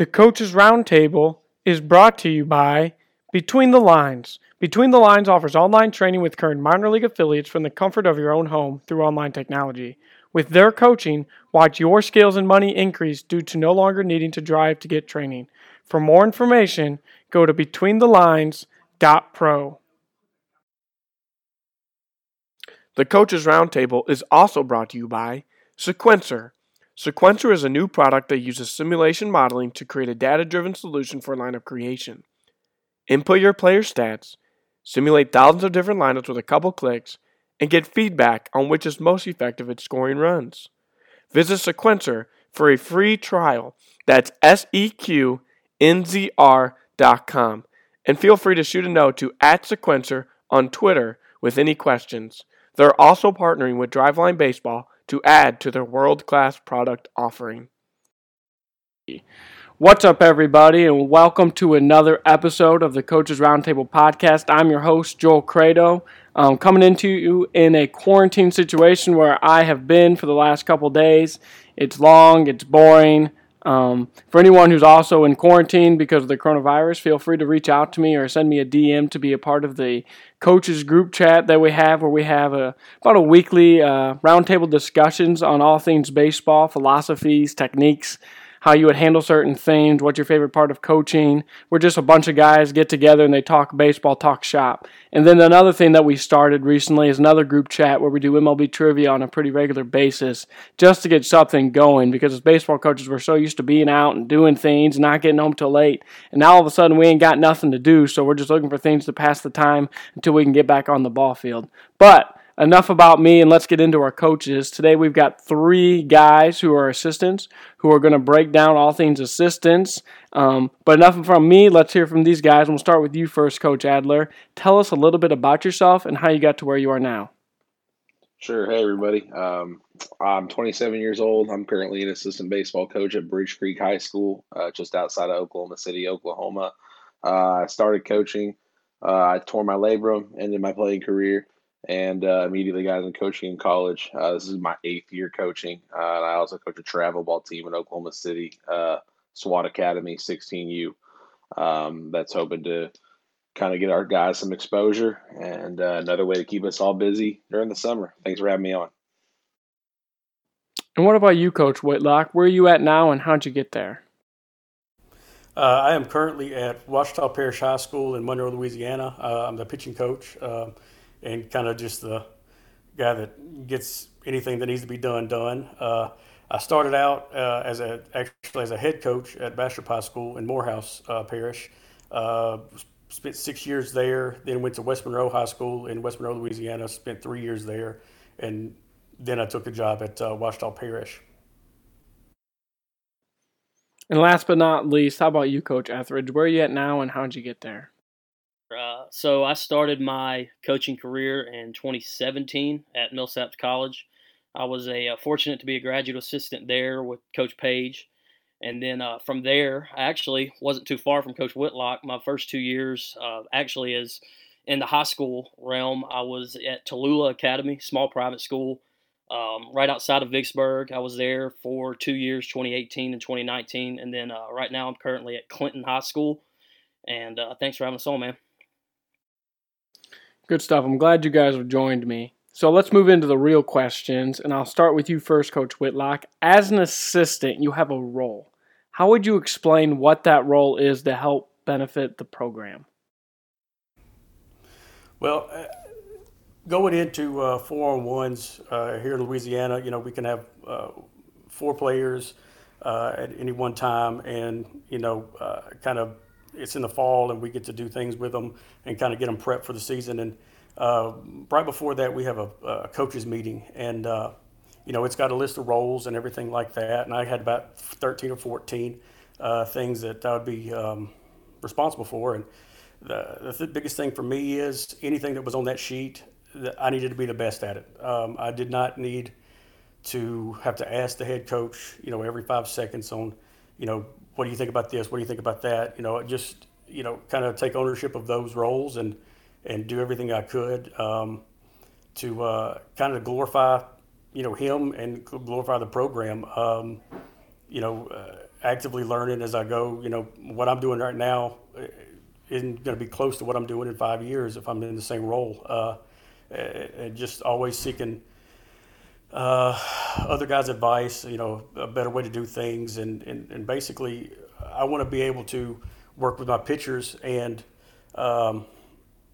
The Coaches Roundtable is brought to you by Between the Lines. Between the Lines offers online training with current minor league affiliates from the comfort of your own home through online technology. With their coaching, watch your skills and money increase due to no longer needing to drive to get training. For more information, go to betweenthelines.pro. The Coaches Roundtable is also brought to you by Seqnzr. Seqnzr is a new product that uses simulation modeling to create a data driven solution for lineup creation. Input your player stats, simulate thousands of different lineups with a couple clicks, and get feedback on which is most effective at scoring runs. Visit Seqnzr for a free trial. That's S-E-Q-N-Z-R dot com. And feel free to shoot a note to at Seqnzr on Twitter with any questions. They're also partnering with Driveline Baseball to add to their world class product offering. What's up, everybody, and welcome to another episode of the Coaches Roundtable podcast. I'm your host, Joel Credo, coming into you in a quarantine situation where I have been for the last couple days. It's long, it's boring. Um, for anyone who's also in quarantine because of the coronavirus, feel free to reach out to me or send me a DM to be a part of the coaches group chat that we have, where we have a, about a weekly uh, roundtable discussions on all things baseball, philosophies, techniques, how you would handle certain things, what's your favorite part of coaching. We're just a bunch of guys get together and they talk baseball, talk shop. And then another thing that we started recently is another group chat where we do MLB trivia on a pretty regular basis just to get something going because as baseball coaches, we're so used to being out and doing things, and not getting home till late. And now all of a sudden we ain't got nothing to do, so we're just looking for things to pass the time until we can get back on the ball field. But enough about me and let's get into our coaches. Today we've got three guys who are assistants who are going to break down all things assistants. Um, but enough from me. Let's hear from these guys. And we'll start with you first, Coach Adler. Tell us a little bit about yourself and how you got to where you are now. Sure. Hey, everybody. Um, I'm 27 years old. I'm currently an assistant baseball coach at Bridge Creek High School, uh, just outside of Oklahoma City, Oklahoma. Uh, I started coaching. Uh, I tore my labrum, ended my playing career and uh, immediately got into coaching in college. Uh, this is my eighth year coaching. Uh, and I also coach a travel ball team in Oklahoma City, uh, SWAT Academy 16U. Um, that's hoping to kind of get our guys some exposure and uh, another way to keep us all busy during the summer. Thanks for having me on. And what about you, Coach Whitlock? Where are you at now, and how'd you get there? Uh, I am currently at Ouachita Parish High School in Monroe, Louisiana. I'm the pitching coach and kind of just the guy that gets anything that needs to be done done. Uh, I started out uh, as a actually as a head coach at Bastrop High School in Morehouse uh, Parish. Uh, spent six years there. Then went to West Monroe High School in West Monroe, Louisiana. Spent three years there, and then I took a job at uh, Parish. And last but not least, how about you, Coach Etheridge? Where are you at now, and how'd you get there? Uh, so I started my coaching career in 2017 at Millsaps College. I was a uh, fortunate to be a graduate assistant there with Coach Page, and then uh, from there, I actually wasn't too far from Coach Whitlock. My first two years, uh, actually, as in the high school realm, I was at Tallulah Academy, small private school, um, right outside of Vicksburg. I was there for two years, 2018 and 2019, and then right now I'm currently at Clinton High School. And thanks for having us on, man. Good stuff. I'm glad you guys have joined me. So let's move into the real questions, and I'll start with you first, Coach Whitlock. As an assistant, you have a role. How would you explain what that role is to help benefit the program? Well, uh, going into uh, four on ones uh, here in Louisiana, you know, we can have uh, four players uh, at any one time, and you know, kind of it's in the fall and we get to do things with them and kind of get them prepped for the season. And uh, right before that, we have a, a coaches meeting, and uh, you know it's got a list of roles and everything like that. And I had about 13 or 14 uh, things that I would be um, responsible for. And the, the biggest thing for me is anything that was on that sheet, that I needed to be the best at it. Um, I did not need to have to ask the head coach, you know, every five seconds on, you know, what do you think about this? What do you think about that? You know, just you know, kind of take ownership of those roles and and do everything I could um, to uh, kind of glorify you know him and glorify the program. Um, you know, uh, actively learning as I go. You know, what I'm doing right now uh, isn't going to be close to what I'm doing in five years if I'm in the same role. Uh, and just always seeking uh, other guys' advice, you know, a better way to do things. And, and, and basically, I want to be able to work with my pitchers and, um,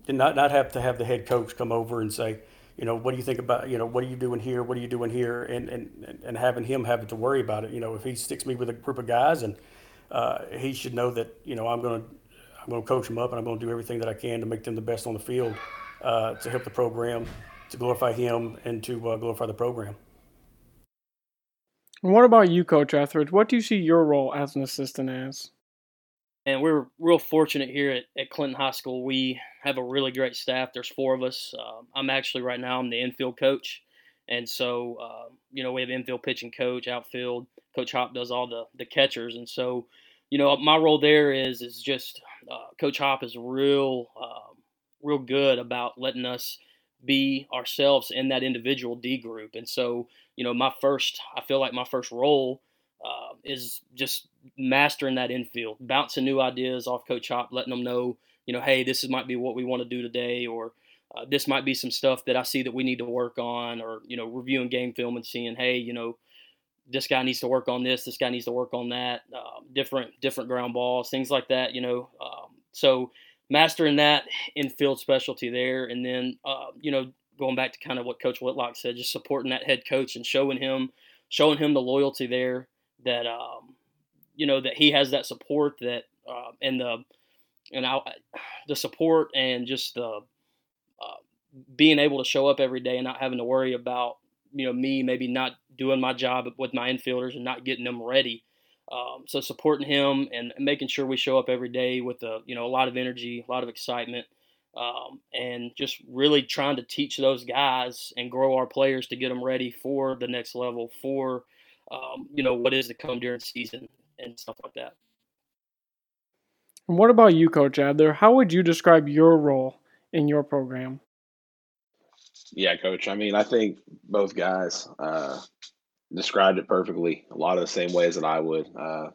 and not, not have to have the head coach come over and say, you know, what do you think about, you know, what are you doing here? What are you doing here? And, and, and having him having to worry about it. You know, if he sticks me with a group of guys and uh, he should know that, you know, I'm going to, I'm to coach them up and I'm going to do everything that I can to make them the best on the field uh, to help the program, to glorify him, and to uh, glorify the program. And what about you, Coach Etheridge? What do you see your role as an assistant as? And we're real fortunate here at, at Clinton High School. We have a really great staff. There's four of us. Uh, I'm actually right now I'm the infield coach, and so uh, you know we have infield pitching coach, outfield. Coach Hop does all the the catchers, and so you know my role there is is just uh, Coach Hop is real um, real good about letting us be ourselves in that individual D group, and so you know my first I feel like my first role uh, is just mastering that infield, bouncing new ideas off Coach Hop, letting them know, you know, hey, this is, might be what we want to do today, or uh, this might be some stuff that I see that we need to work on, or you know, reviewing game film and seeing, hey, you know, this guy needs to work on this, this guy needs to work on that, uh, different different ground balls, things like that, you know. Um, so mastering that infield specialty there, and then uh, you know, going back to kind of what Coach Whitlock said, just supporting that head coach and showing him showing him the loyalty there that um, you know that he has that support that uh, and the and I, the support and just the uh, being able to show up every day and not having to worry about you know me maybe not doing my job with my infielders and not getting them ready. Um, so supporting him and making sure we show up every day with a you know a lot of energy, a lot of excitement, um, and just really trying to teach those guys and grow our players to get them ready for the next level for um, you know, what is to come during season and stuff like that. And what about you, Coach Adler? How would you describe your role in your program? Yeah, Coach. I mean, I think both guys uh, described it perfectly. A lot of the same ways that I would. Uh,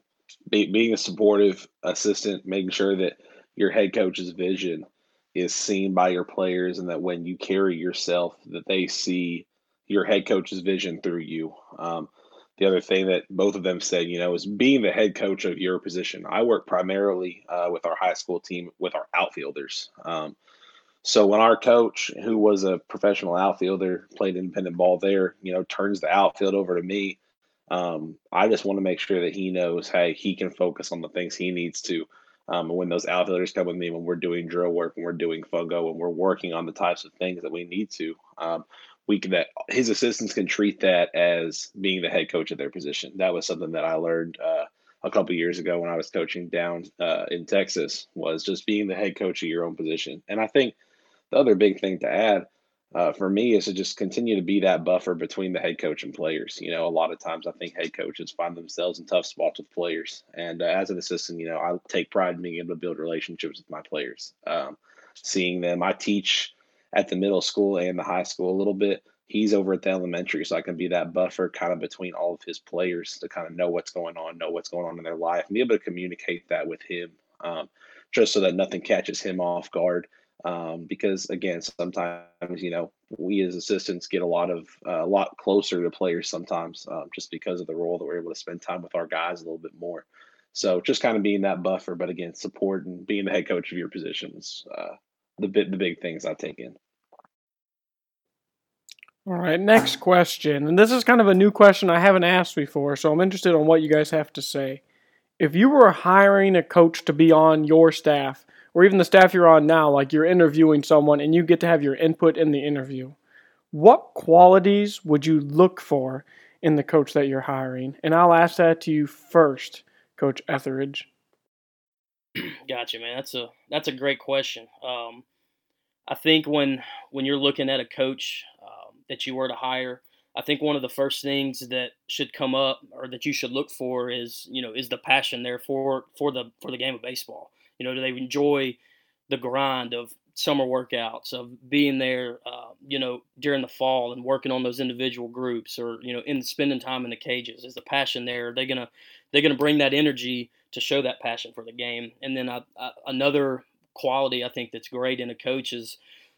be, being a supportive assistant, making sure that your head coach's vision is seen by your players, and that when you carry yourself, that they see your head coach's vision through you. Um, the other thing that both of them said, you know, is being the head coach of your position. I work primarily uh, with our high school team with our outfielders. Um, so when our coach, who was a professional outfielder, played independent ball there, you know, turns the outfield over to me, um, I just want to make sure that he knows, hey, he can focus on the things he needs to. Um, when those outfielders come with me, when we're doing drill work, when we're doing fungo, when we're working on the types of things that we need to, um, we can, that his assistants can treat that as being the head coach of their position. That was something that I learned uh, a couple years ago when I was coaching down uh, in Texas was just being the head coach of your own position. And I think the other big thing to add uh, for me is to just continue to be that buffer between the head coach and players. You know, a lot of times I think head coaches find themselves in tough spots with players, and uh, as an assistant, you know, I take pride in being able to build relationships with my players, um, seeing them. I teach at the middle school and the high school a little bit. He's over at the elementary, so I can be that buffer kind of between all of his players to kind of know what's going on, know what's going on in their life, and be able to communicate that with him, um, just so that nothing catches him off guard. Um, because again, sometimes you know we as assistants get a lot of uh, a lot closer to players sometimes, um, just because of the role that we're able to spend time with our guys a little bit more. So just kind of being that buffer, but again, support and being the head coach of your positions uh, the bit the big things I take in. All right, next question. And this is kind of a new question I haven't asked before, so I'm interested on what you guys have to say. If you were hiring a coach to be on your staff, or even the staff you're on now, like you're interviewing someone and you get to have your input in the interview, what qualities would you look for in the coach that you're hiring? And I'll ask that to you first, Coach Etheridge. Gotcha, man. That's a that's a great question. Um, I think when when you're looking at a coach um, that you were to hire, I think one of the first things that should come up or that you should look for is you know is the passion there for for the for the game of baseball. You know, do they enjoy the grind of summer workouts of being there, uh, you know, during the fall and working on those individual groups, or you know, in spending time in the cages? Is the passion there? Are they gonna they're to bring that energy to show that passion for the game. And then I, I, another quality I think that's great in a coach is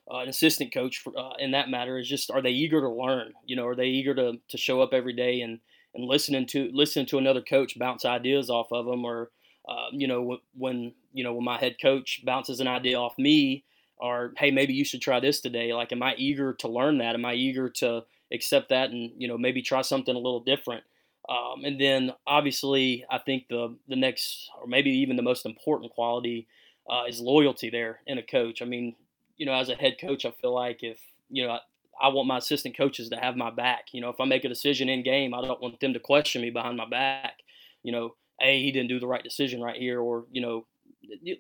uh, an assistant coach for, uh, in that matter is just are they eager to learn? You know, are they eager to, to show up every day and and listening to listening to another coach bounce ideas off of them, or uh, you know when you know when my head coach bounces an idea off me, or hey maybe you should try this today. Like, am I eager to learn that? Am I eager to accept that and you know maybe try something a little different? Um, and then obviously, I think the the next, or maybe even the most important quality, uh, is loyalty there in a coach. I mean, you know, as a head coach, I feel like if you know, I, I want my assistant coaches to have my back. You know, if I make a decision in game, I don't want them to question me behind my back. You know, hey, he didn't do the right decision right here, or you know,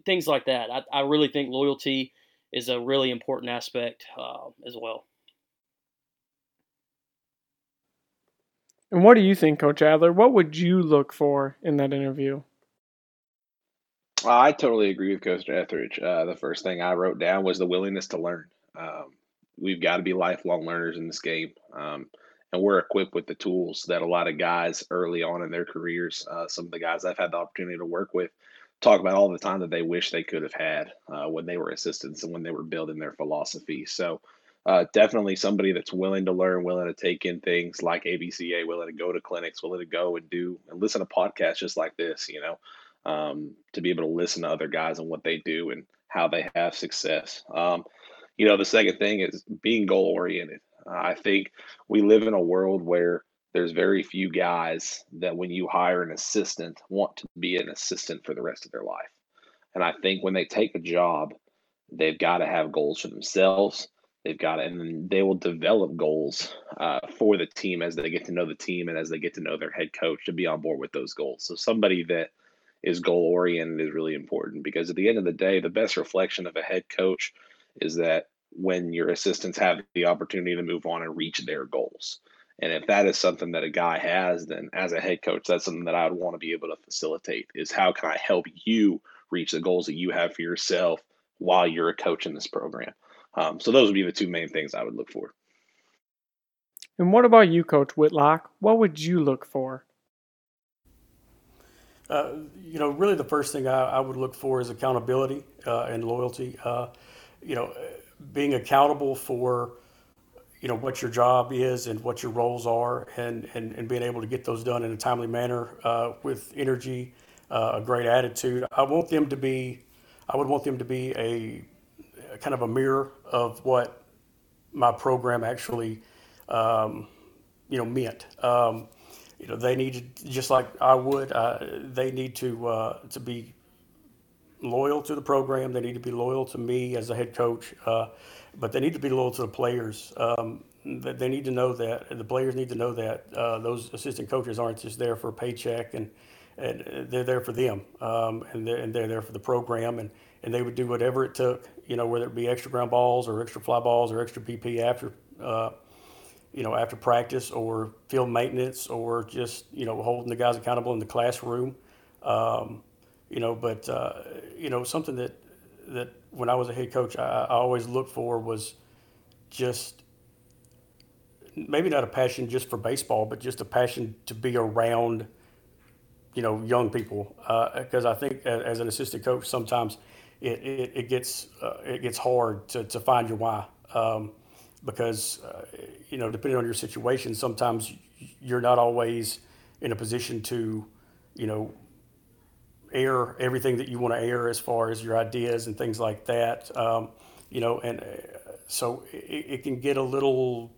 things like that. I, I really think loyalty is a really important aspect uh, as well. And what do you think, Coach Adler? What would you look for in that interview? I totally agree with Coach Etheridge. Uh, the first thing I wrote down was the willingness to learn. Um, we've got to be lifelong learners in this game. Um, and we're equipped with the tools that a lot of guys early on in their careers, uh, some of the guys I've had the opportunity to work with, talk about all the time that they wish they could have had uh, when they were assistants and when they were building their philosophy. So, uh, definitely somebody that's willing to learn, willing to take in things like ABCA, willing to go to clinics, willing to go and do and listen to podcasts just like this, you know, um, to be able to listen to other guys and what they do and how they have success. Um, you know, the second thing is being goal oriented. Uh, I think we live in a world where there's very few guys that when you hire an assistant want to be an assistant for the rest of their life. And I think when they take a job, they've got to have goals for themselves They've got it, and they will develop goals uh, for the team as they get to know the team and as they get to know their head coach to be on board with those goals. So somebody that is goal oriented is really important because at the end of the day, the best reflection of a head coach is that when your assistants have the opportunity to move on and reach their goals. And if that is something that a guy has, then as a head coach, that's something that I would want to be able to facilitate is how can I help you reach the goals that you have for yourself while you're a coach in this program. Um, so those would be the two main things I would look for. And what about you, Coach Whitlock? What would you look for? Uh, you know, really the first thing I, I would look for is accountability uh, and loyalty. Uh, you know, being accountable for, you know, what your job is and what your roles are and, and, and being able to get those done in a timely manner uh, with energy, uh, a great attitude. I want them to be, I would want them to be a kind of a mirror of what my program actually, um, you know, meant. Um, you know, they need to, just like I would, uh, they need to uh, to be loyal to the program. They need to be loyal to me as a head coach, uh, but they need to be loyal to the players. Um, they need to know that the players need to know that uh, those assistant coaches aren't just there for a paycheck and and they're there for them um, and, they're, and they're there for the program and and they would do whatever it took, you know, whether it be extra ground balls or extra fly balls or extra PP after, uh, you know, after practice or field maintenance or just, you know, holding the guys accountable in the classroom. Um, you know, but, uh, you know, something that, that when I was a head coach, I, I always looked for was just maybe not a passion just for baseball, but just a passion to be around, you know, young people. Because uh, I think as, as, an assistant coach, sometimes it, it, it gets uh, it gets hard to, to find your why um, because uh, you know depending on your situation sometimes you're not always in a position to you know air everything that you want to air as far as your ideas and things like that um, you know and uh, so it, it, can get a little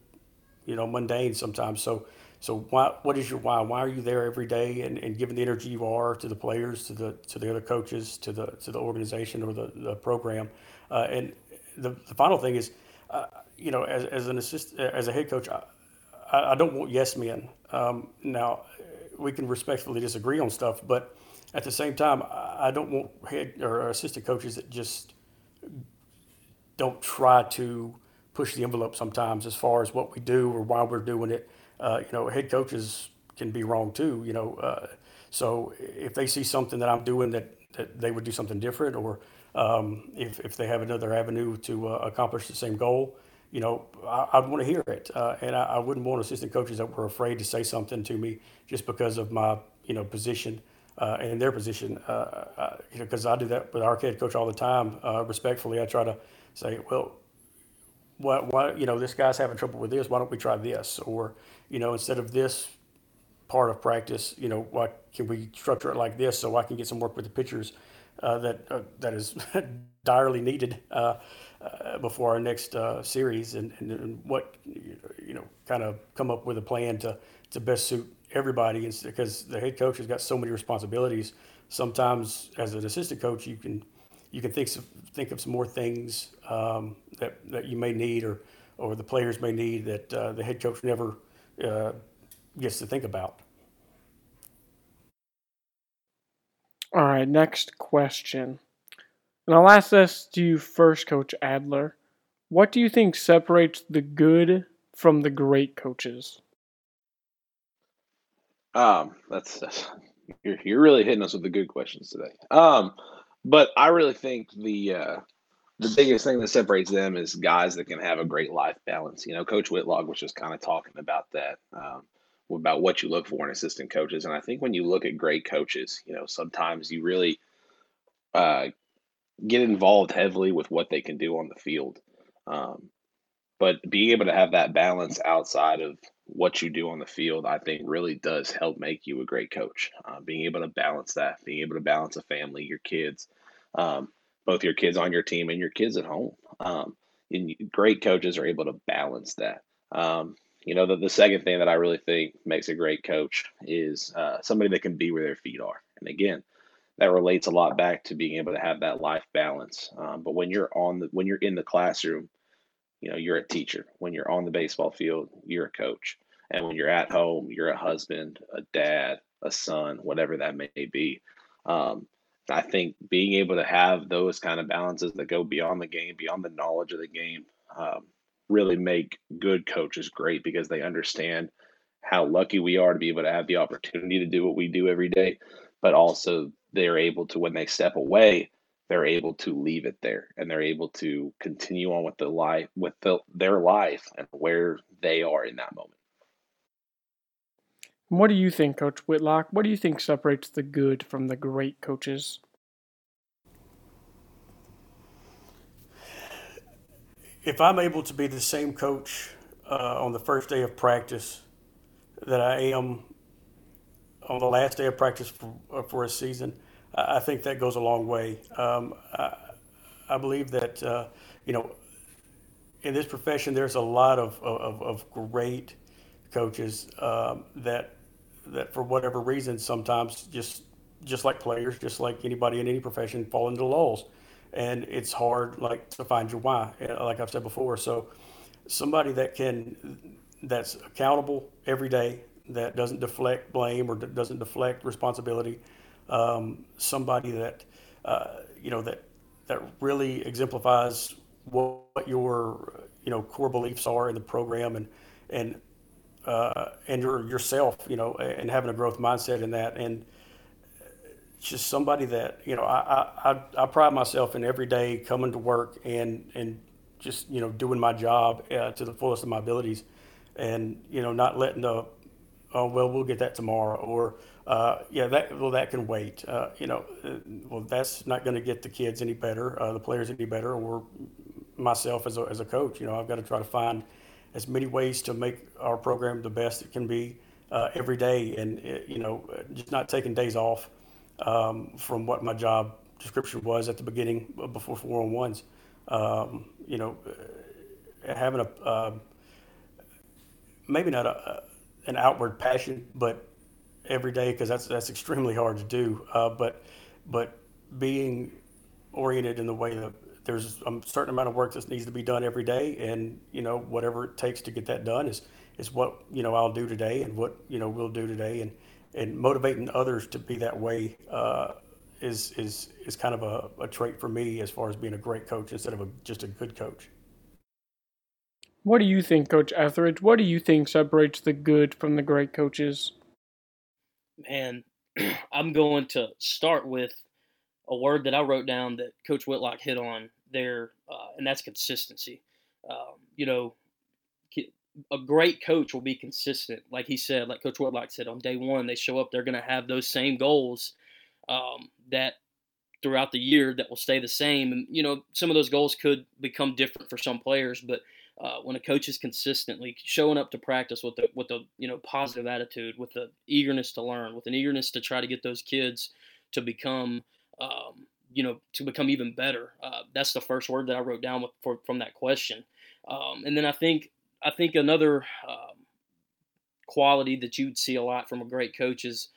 you know mundane sometimes so so why, what is your why? Why are you there every day and, and giving the energy you are to the players, to the to the other coaches, to the to the organization or the, the program? Uh, and the, the final thing is, uh, you know, as, as an assist as a head coach, I, I don't want yes men. Um, now, we can respectfully disagree on stuff, but at the same time, I don't want head or assistant coaches that just don't try to push the envelope sometimes as far as what we do or why we're doing it uh, you know, head coaches can be wrong too. You know, uh, so if they see something that I'm doing that, that they would do something different, or um, if if they have another avenue to uh, accomplish the same goal, you know, I, would want to hear it, uh, and I, I, wouldn't want assistant coaches that were afraid to say something to me just because of my you know position uh, in their position. Uh, uh, you know, because I do that with our head coach all the time. Uh, respectfully, I try to say, well, why, why, you know, this guy's having trouble with this. Why don't we try this? Or, you know, instead of this part of practice, you know, why can we structure it like this so I can get some work with the pitchers uh, that uh, that is direly needed uh, before our next series, and, and, and, what you know, kind of come up with a plan to to best suit everybody, because the head coach has got so many responsibilities. Sometimes, as an assistant coach, you can you can think of, think of some more things um, that that you may need or or the players may need that uh, the head coach never uh, gets to think about. All right, next question. And I'll ask this to you first, Coach Adler. What do you think separates the good from the great coaches? Um, that's, that's you're you're really hitting us with the good questions today. Um, but I really think the uh, the biggest thing that separates them is guys that can have a great life balance. You know, Coach Whitlock was just kind of talking about that, um, about what you look for in assistant coaches. And I think when you look at great coaches, you know, sometimes you really uh, get involved heavily with what they can do on the field. Um, but being able to have that balance outside of what you do on the field, I think really does help make you a great coach. Uh, being able to balance that, being able to balance a family, your kids, um, both your kids on your team and your kids at home. Um, and great coaches are able to balance that. Um, you know, the, the second thing that I really think makes a great coach is uh, somebody that can be where their feet are. And again, that relates a lot back to being able to have that life balance. Um, but when you're on the when you're in the classroom, you know you're a teacher. When you're on the baseball field you're a coach. And when you're at home you're a husband a dad a son whatever that may be. Um, i think being able to have those kind of balances that go beyond the game beyond the knowledge of the game um, really make good coaches great because they understand how lucky we are to be able to have the opportunity to do what we do every day but also they're able to when they step away they're able to leave it there and they're able to continue on with the life with the, their life and where they are in that moment. What do you think, Coach Whitlock? What do you think separates the good from the great coaches? If I'm able to be the same coach uh, on the first day of practice that I am on the last day of practice for, uh, for a season, I think that goes a long way. Um, I, I, believe that, uh, you know, in this profession, there's a lot of, of, of great coaches um, that, that for whatever reason, sometimes just, just like players, just like anybody in any profession, fall into lulls. And it's hard, like, to find your why, uh, like I've said before. So, somebody that can, that's accountable every day, that doesn't deflect blame or doesn't deflect responsibility, um, somebody that uh, you know that that really exemplifies what, what, your you know core beliefs are in the program and and uh, and your yourself you know and having a growth mindset in that. And just somebody that you know I, I, I pride myself in every day coming to work and and just you know doing my job uh, to the fullest of my abilities. And you know not letting the oh well we'll get that tomorrow or uh, yeah, that well, that can wait. Uh, you know, uh, well, that's not going to get the kids any better, uh, the players any better, or myself as a, as a coach. You know, I've got to try to find as many ways to make our program the best it can be uh, every day, and you know, just not taking days off um, from what my job description was at the beginning before four on ones. Um, you know, having a maybe not a, an outward passion, but every day because that's that's extremely hard to do. Uh, but but being oriented in the way that there's a certain amount of work that needs to be done every day, and you know whatever it takes to get that done is is what you know I'll do today, and what you know we'll do today, and and motivating others to be that way uh, is is is kind of a, a trait for me as far as being a great coach instead of a, just a good coach. What do you think, Coach Etheridge? What do you think separates the good from the great coaches? Man, I'm going to start with a word that I wrote down that Coach Whitlock hit on there, uh, and that's consistency. Um, you know, a great coach will be consistent. Like he said, like Coach Whitlock said on day one, they show up, they're going to have those same goals um, that throughout the year that will stay the same. And, you know, some of those goals could become different for some players, but uh, when a coach is consistently showing up to practice with the with a you know positive attitude, with the eagerness to learn, with an eagerness to try to get those kids to become um, you know to become even better. Uh, that's the first word that I wrote down with, for, from that question. Um, and then I think I think another um, quality that you'd see a lot from a great coach is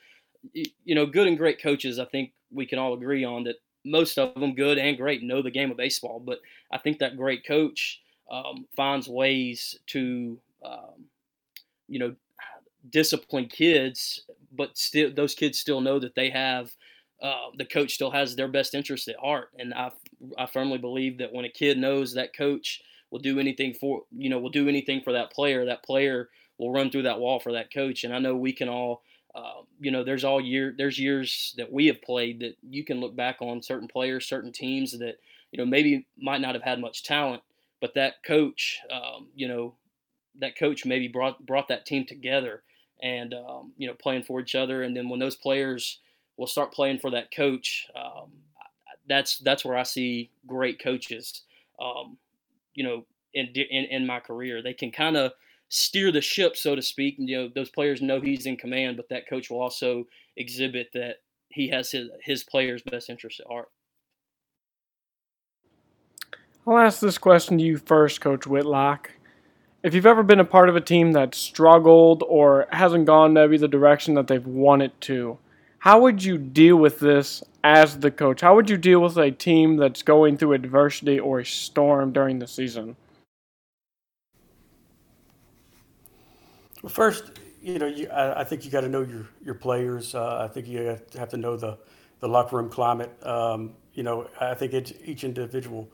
you know good and great coaches. I think we can all agree on that most of them good and great know the game of baseball, but I think that great coach um, finds ways to, um, you know, discipline kids, but still those kids still know that they have uh, the coach still has their best interest at heart. And I, I firmly believe that when a kid knows that coach will do anything for, you know, will do anything for that player, that player will run through that wall for that coach. And I know we can all, uh, you know, there's all year, there's years that we have played that you can look back on certain players, certain teams that, you know, maybe might not have had much talent, but that coach, um, you know, that coach maybe brought brought that team together and um, you know playing for each other. And then when those players will start playing for that coach, um, that's that's where I see great coaches. Um, you know, in, in in my career, they can kind of steer the ship, so to speak. You know, those players know he's in command, but that coach will also exhibit that he has his his players' best interest at heart. I'll ask this question to you first, Coach Whitlock. If you've ever been a part of a team that struggled or hasn't gone maybe the direction that they've wanted to, how would you deal with this as the coach? How would you deal with a team that's going through adversity or a storm during the season? Well, first, you know, you, I, I, think you got to know your your players. Uh, I think you have to know the the locker room climate. Um, you know, I think each individual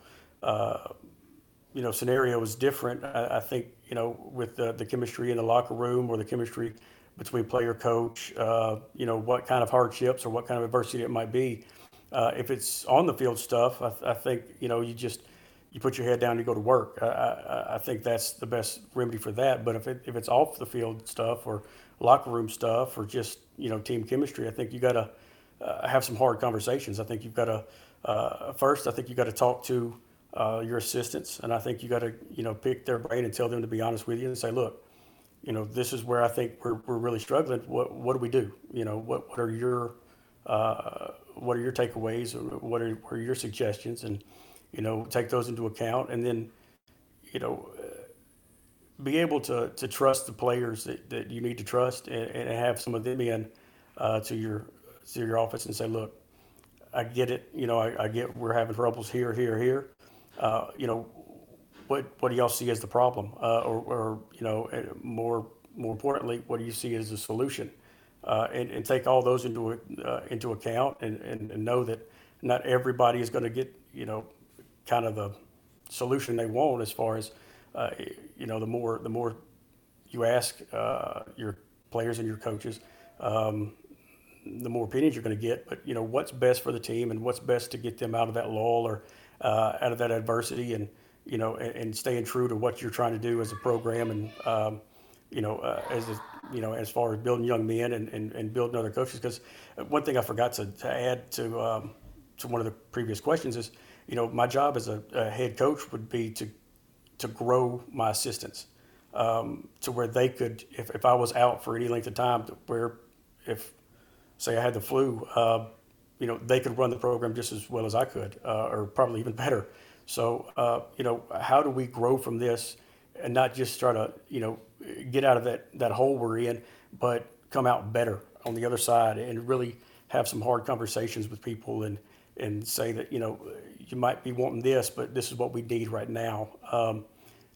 you know, scenario is different. I, I, think, you know, with the, the chemistry in the locker room or the chemistry between player coach, uh, you know, what kind of hardships or what kind of adversity it might be. Uh, if it's on the field stuff, I, I, think, you know, you just, you put your head down, you go to work. I, I, I think that's the best remedy for that. But if, it, if it's off the field stuff or locker room stuff or just, you know, team chemistry, I think you got to uh, have some hard conversations. I think you've got to, uh, first, I think you got to talk to, uh, your assistants, and I think you got to you know pick their brain and tell them to be honest with you and say, look, you know this is where I think we're, we're really struggling. What what do we do? You know what what are your uh, what are your takeaways? What are, what are your suggestions? And you know take those into account, and then you know be able to to trust the players that, that you need to trust, and, and have some of them in uh, to your to your office and say, look, I get it. You know, I, I, get we're having troubles here, here, here uh, you know, what what do y'all see as the problem, uh, or, or, you know, eh, more more importantly, what do you see as the solution, uh, and, and take all those into uh, into account, and, and, and know that not everybody is going to get you know, kind of the solution they want as far as uh, you know the more the more you ask uh, your players and your coaches. Um, the more opinions you're going to get, but you know what's best for the team and what's best to get them out of that lull or uh, out of that adversity and you know and, and, staying true to what you're trying to do as a program and um, you know uh, as a, you know as far as building young men and, and, and building other coaches. Because one thing I forgot to, to add to um, to one of the previous questions is you know my job as a, a head coach would be to to grow my assistants um, to where they could if, if I was out for any length of time where if say I had the flu uh, you know, they could run the program just as well as I could, uh, or probably even better. So, uh, you know, how do we grow from this and not just try to, you know, get out of that, that hole we're in, but come out better on the other side and really have some hard conversations with people and, and say that, you know, you might be wanting this, but this is what we need right now. Um,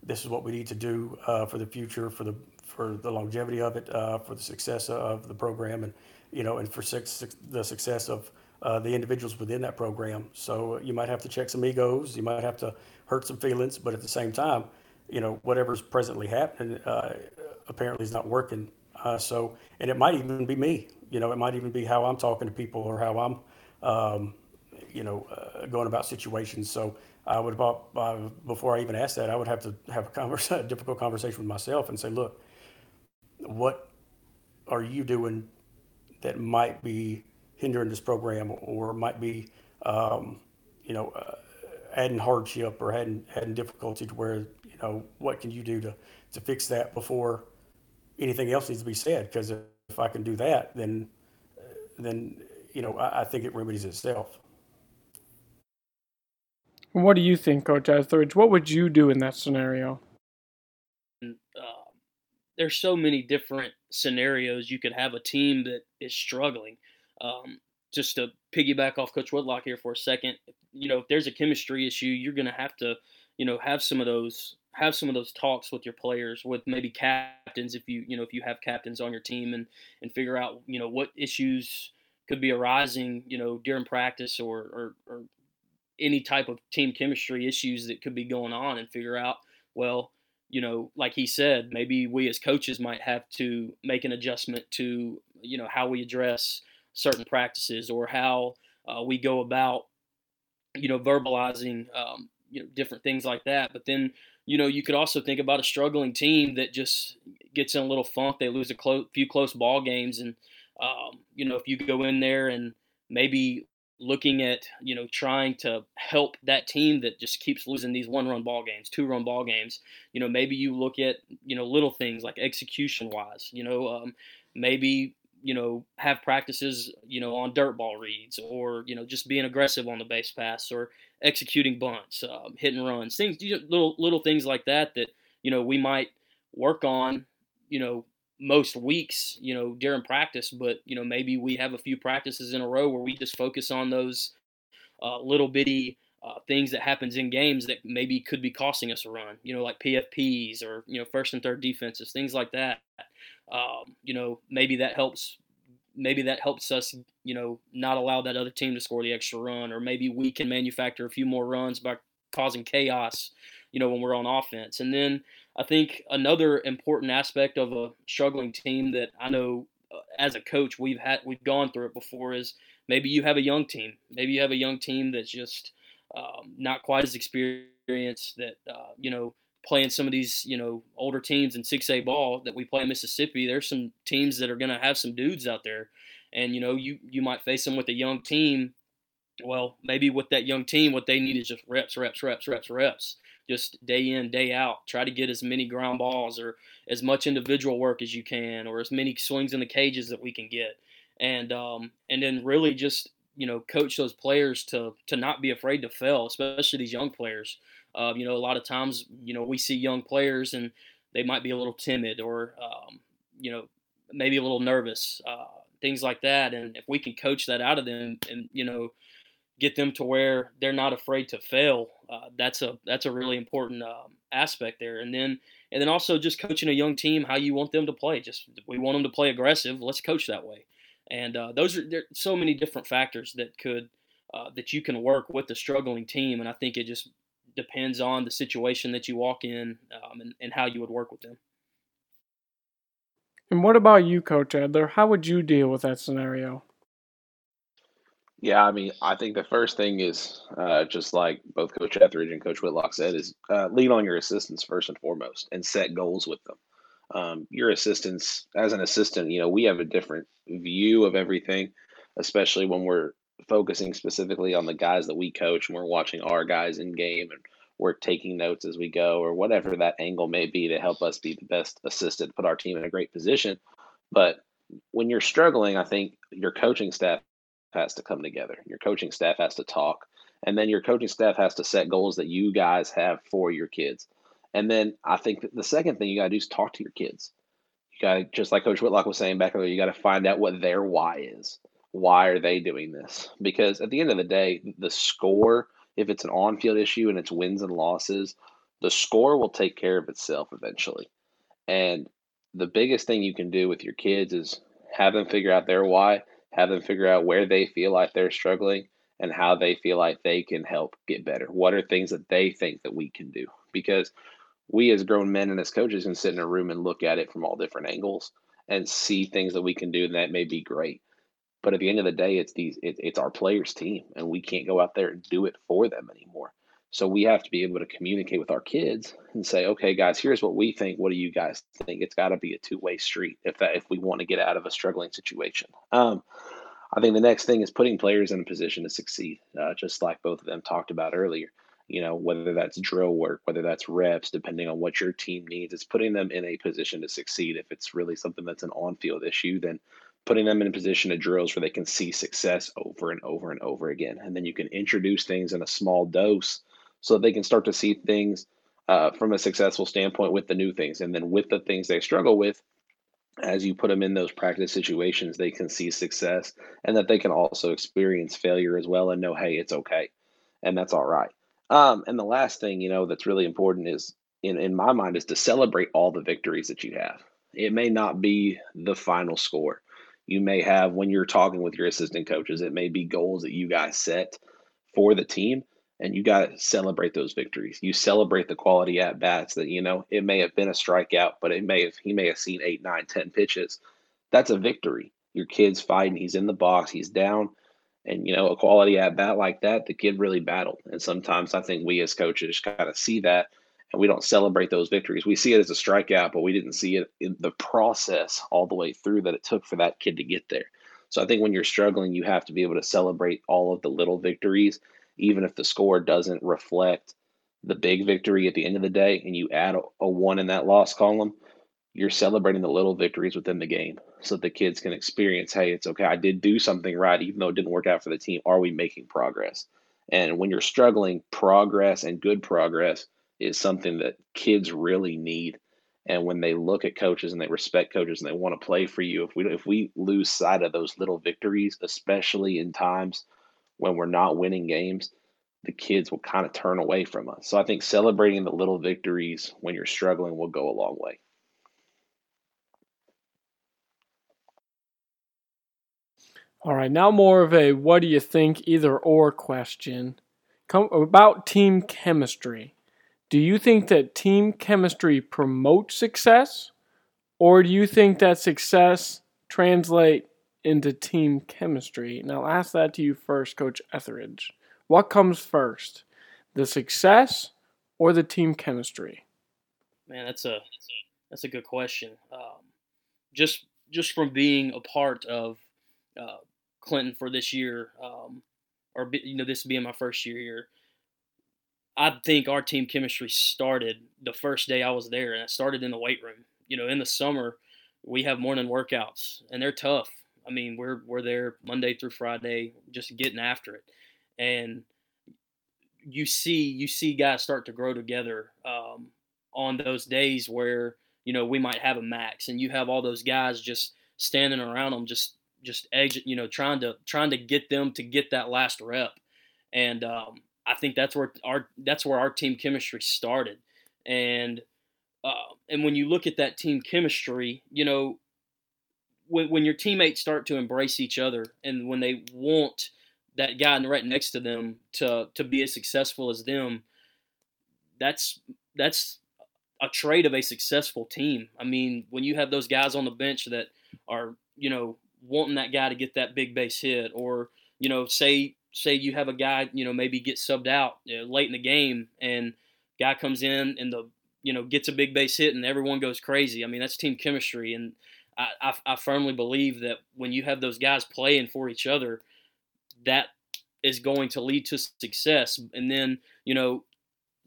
this is what we need to do uh, for the future, for the for the longevity of it, uh, for the success of the program, and you know, and for six the success of uh, the individuals within that program. So you might have to check some egos, you might have to hurt some feelings, but at the same time, you know, whatever's presently happening uh, apparently is not working. Uh, so, and it might even be me. You know, it might even be how I'm talking to people or how I'm, um, you know, uh, going about situations. So I would, uh, before I even ask that, I would have to have a, converse, a difficult conversation with myself and say, look, what are you doing that might be hindering this program or might be, um, you know, uh, adding hardship or adding, adding difficulty to where, you know, what can you do to, to fix that before anything else needs to be said? Because if, if I can do that, then, then, you know, I, I think it remedies itself. What do you think, Coach Etheridge? What would you do in that scenario? Uh, there's so many different scenarios you could have a team that is struggling. Um, just to piggyback off Coach Whitlock here for a second, you know, if there's a chemistry issue, you're going to have to, you know, have some of those have some of those talks with your players, with maybe captains, if you you know if you have captains on your team, and and figure out you know what issues could be arising, you know, during practice or or, or any type of team chemistry issues that could be going on, and figure out well you know, like he said, maybe we as coaches might have to make an adjustment to, you know, how we address certain practices or how uh, we go about, you know, verbalizing, um, you know, different things like that. But then, you know, you could also think about a struggling team that just gets in a little funk. They lose a close, few close ball games, and um, you know, if you go in there and maybe looking at you know trying to help that team that just keeps losing these one run ball games two run ball games you know maybe you look at you know little things like execution wise you know um, maybe you know have practices you know on dirt ball reads or you know just being aggressive on the base paths or executing bunts um, hit and runs things little little things like that that you know we might work on you know most weeks, you know, during practice, but you know, maybe we have a few practices in a row where we just focus on those uh, little bitty uh, things that happens in games that maybe could be costing us a run. You know, like PFPs or you know first and third defenses, things like that. Um, you know, maybe that helps. Maybe that helps us, you know, not allow that other team to score the extra run, or maybe we can manufacture a few more runs by causing chaos, you know, when we're on offense. And then I think another important aspect of a struggling team that I know uh, as a coach we've had we've gone through it before is maybe you have a young team, maybe you have a young team that's just um, not quite as experienced that uh, you know playing some of these you know older teams in 6A ball that we play in Mississippi. There's some teams that are going to have some dudes out there, and you know you you might face them with a young team. Well, maybe with that young team, what they need is just reps, reps, reps, reps, reps just day in day out try to get as many ground balls or as much individual work as you can or as many swings in the cages that we can get and um, and then really just you know coach those players to to not be afraid to fail especially these young players uh, you know a lot of times you know we see young players and they might be a little timid or um, you know maybe a little nervous uh, things like that and if we can coach that out of them and you know get them to where they're not afraid to fail. Uh, that's a that's a really important um, aspect there. And then and then also just coaching a young team how you want them to play. Just we want them to play aggressive. Let's coach that way. And uh, those are there are so many different factors that could uh, that you can work with the struggling team. And I think it just depends on the situation that you walk in um, and, and how you would work with them. And what about you, Coach Adler? How would you deal with that scenario? Yeah, I mean, I think the first thing is uh, just like both Coach Etheridge and Coach Whitlock said, is uh, lean on your assistants first and foremost, and set goals with them. Um, your assistants, as an assistant, you know, we have a different view of everything, especially when we're focusing specifically on the guys that we coach and we're watching our guys in game and we're taking notes as we go or whatever that angle may be to help us be the best assistant, put our team in a great position. But when you're struggling, I think your coaching staff has to come together. Your coaching staff has to talk. And then your coaching staff has to set goals that you guys have for your kids. And then I think the second thing you got to do is talk to your kids. You got to, just like Coach Whitlock was saying back earlier, you got to find out what their why is. Why are they doing this? Because at the end of the day, the score, if it's an on field issue and it's wins and losses, the score will take care of itself eventually. And the biggest thing you can do with your kids is have them figure out their why have them figure out where they feel like they're struggling and how they feel like they can help get better. What are things that they think that we can do? Because we as grown men and as coaches can sit in a room and look at it from all different angles and see things that we can do and that may be great. But at the end of the day, it's these it, it's our players' team, and we can't go out there and do it for them anymore. So we have to be able to communicate with our kids and say, okay, guys, here's what we think. What do you guys think? It's got to be a two way street if that if we want to get out of a struggling situation. Um, I think the next thing is putting players in a position to succeed, uh, just like both of them talked about earlier. You know, whether that's drill work, whether that's reps, depending on what your team needs, it's putting them in a position to succeed. If it's really something that's an on field issue, then putting them in a position of drills where they can see success over and over and over again. And then you can introduce things in a small dose so that they can start to see things uh, from a successful standpoint with the new things. And then with the things they struggle with, as you put them in those practice situations, they can see success and that they can also experience failure as well and know, hey, it's okay. And that's all right. Um, and the last thing, you know, that's really important is in, in my mind is to celebrate all the victories that you have. It may not be the final score. You may have when you're talking with your assistant coaches, it may be goals that you guys set for the team and you got to celebrate those victories. You celebrate the quality at bats that you know it may have been a strikeout, but it may have he may have seen eight, nine, ten pitches. That's a victory. Your kid's fighting. He's in the box. He's down, and you know a quality at bat like that, the kid really battled. And sometimes I think we as coaches kind of see that, and we don't celebrate those victories. We see it as a strikeout, but we didn't see it in the process all the way through that it took for that kid to get there. So I think when you're struggling, you have to be able to celebrate all of the little victories even if the score doesn't reflect the big victory at the end of the day and you add a, a one in that loss column, you're celebrating the little victories within the game so that the kids can experience hey, it's okay. I did do something right, even though it didn't work out for the team. Are we making progress? And when you're struggling, progress and good progress is something that kids really need. And when they look at coaches and they respect coaches and they want to play for you, if we if we lose sight of those little victories, especially in times when we're not winning games, the kids will kind of turn away from us. So I think celebrating the little victories when you're struggling will go a long way. All right, now more of a what do you think either or question. Come about team chemistry. Do you think that team chemistry promotes success or do you think that success translate into team chemistry. Now, I'll ask that to you first, Coach Etheridge. What comes first, the success or the team chemistry? Man, that's a that's a good question. Um, just just from being a part of uh, Clinton for this year, um, or you know, this being my first year here, I think our team chemistry started the first day I was there, and it started in the weight room. You know, in the summer, we have morning workouts, and they're tough. I mean, we're we're there Monday through Friday, just getting after it, and you see you see guys start to grow together um, on those days where you know we might have a max, and you have all those guys just standing around them, just just edge, you know, trying to trying to get them to get that last rep, and um, I think that's where our that's where our team chemistry started, and uh, and when you look at that team chemistry, you know, when, when your teammates start to embrace each other and when they want that guy right next to them to to be as successful as them, that's that's a trait of a successful team. I mean, when you have those guys on the bench that are, you know, wanting that guy to get that big base hit, or you know, say say you have a guy, you know, maybe get subbed out you know, late in the game, and guy comes in and the you know gets a big base hit, and everyone goes crazy. I mean, that's team chemistry, and I, I, I firmly believe that when you have those guys playing for each other, that is going to lead to success. And then, you know,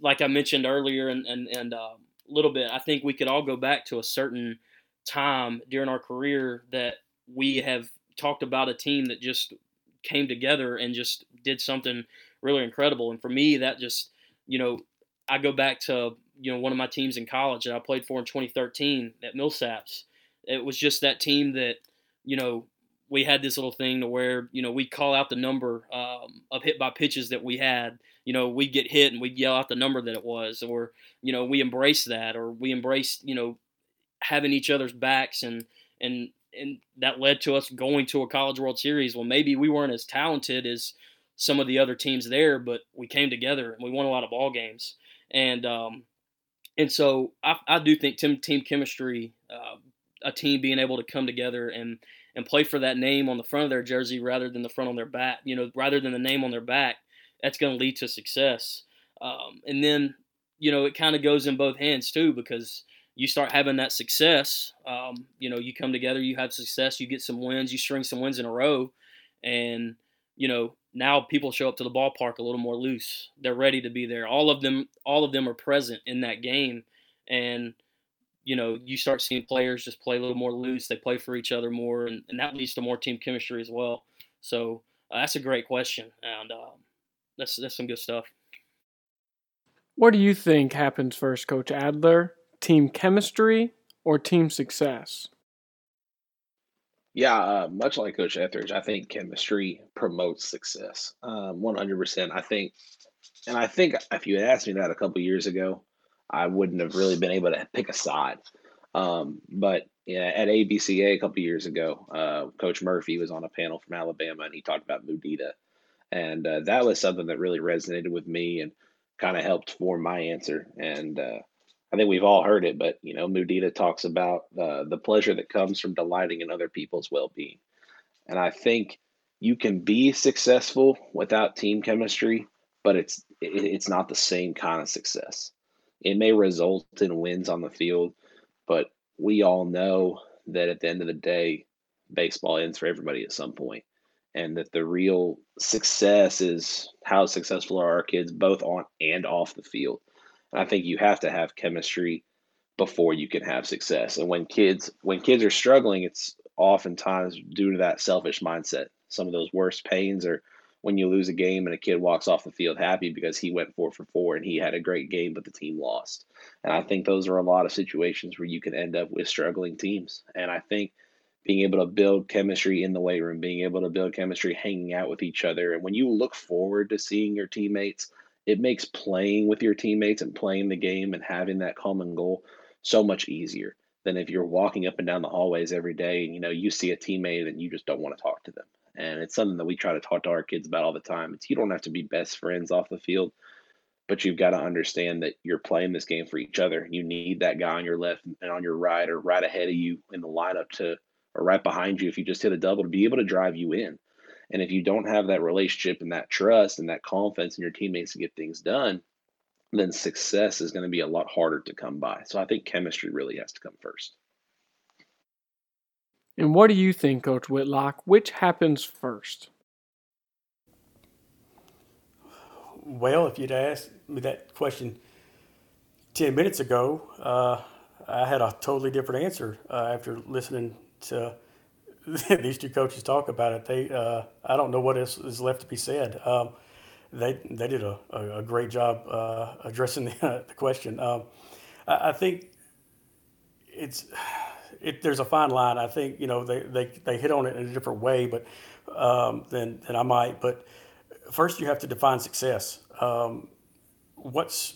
like I mentioned earlier and, and, and uh, a little bit, I think we could all go back to a certain time during our career that we have talked about a team that just came together and just did something really incredible. And for me, that just, you know, I go back to, you know, one of my teams in college that I played for in 2013 at Millsaps it was just that team that, you know, we had this little thing to where, you know, we call out the number um, of hit by pitches that we had. You know, we'd get hit and we'd yell out the number that it was, or, you know, we embrace that, or we embrace, you know, having each other's backs and, and, and that led to us going to a college world series well maybe we weren't as talented as some of the other teams there but we came together and we won a lot of ball games and um, and so I, I do think team team chemistry uh, a team being able to come together and and play for that name on the front of their jersey rather than the front on their back. You know, rather than the name on their back, that's going to lead to success. Um, and then, you know, it kind of goes in both hands too because you start having that success. Um, you know, you come together, you have success, you get some wins, you string some wins in a row, and you know now people show up to the ballpark a little more loose. They're ready to be there. All of them, all of them are present in that game, and you know you start seeing players just play a little more loose. They play for each other more, and, and that leads to more team chemistry as well. So uh, that's a great question, and um, that's that's some good stuff. What do you think happens first, Coach Adler? Team chemistry or team success? Yeah, uh, much like Coach Etheridge, I think chemistry promotes success. Um, 100%. I think, and I think if you had asked me that a couple years ago, I wouldn't have really been able to pick a side. Um, but yeah, at ABCA a couple years ago, uh, Coach Murphy was on a panel from Alabama and he talked about Mudita. And uh, that was something that really resonated with me and kind of helped form my answer. And uh, I think we've all heard it, but you know, Mudita talks about uh, the pleasure that comes from delighting in other people's well-being, and I think you can be successful without team chemistry, but it's it, it's not the same kind of success. It may result in wins on the field, but we all know that at the end of the day, baseball ends for everybody at some point, and that the real success is how successful are our kids both on and off the field I think you have to have chemistry before you can have success. And when kids when kids are struggling, it's oftentimes due to that selfish mindset. Some of those worst pains are when you lose a game and a kid walks off the field happy because he went four for four and he had a great game, but the team lost. And I think those are a lot of situations where you can end up with struggling teams. And I think being able to build chemistry in the weight room, being able to build chemistry hanging out with each other. And when you look forward to seeing your teammates it makes playing with your teammates and playing the game and having that common goal so much easier than if you're walking up and down the hallways every day and you know you see a teammate and you just don't want to talk to them. And it's something that we try to talk to our kids about all the time. It's you don't have to be best friends off the field but you've got to understand that you're playing this game for each other. You need that guy on your left and on your right or right ahead of you in the lineup to or right behind you if you just hit a double to be able to drive you in and if you don't have that relationship and that trust and that confidence in your teammates to get things done, then success is going to be a lot harder to come by. So I think chemistry really has to come first. And what do you think, Coach Whitlock? Which happens first? Well, if you'd asked me that question 10 minutes ago, uh, I had a totally different answer uh, after listening to these two coaches talk about it. They, uh, I don't know what else is left to be said. Um, they they did a, a, a great job uh, addressing the, the question. Um, I, I, think it's it, there's a fine line. I think you know they, they, they hit on it in a different way, but um, than than I might. But first, you have to define success. Um, what's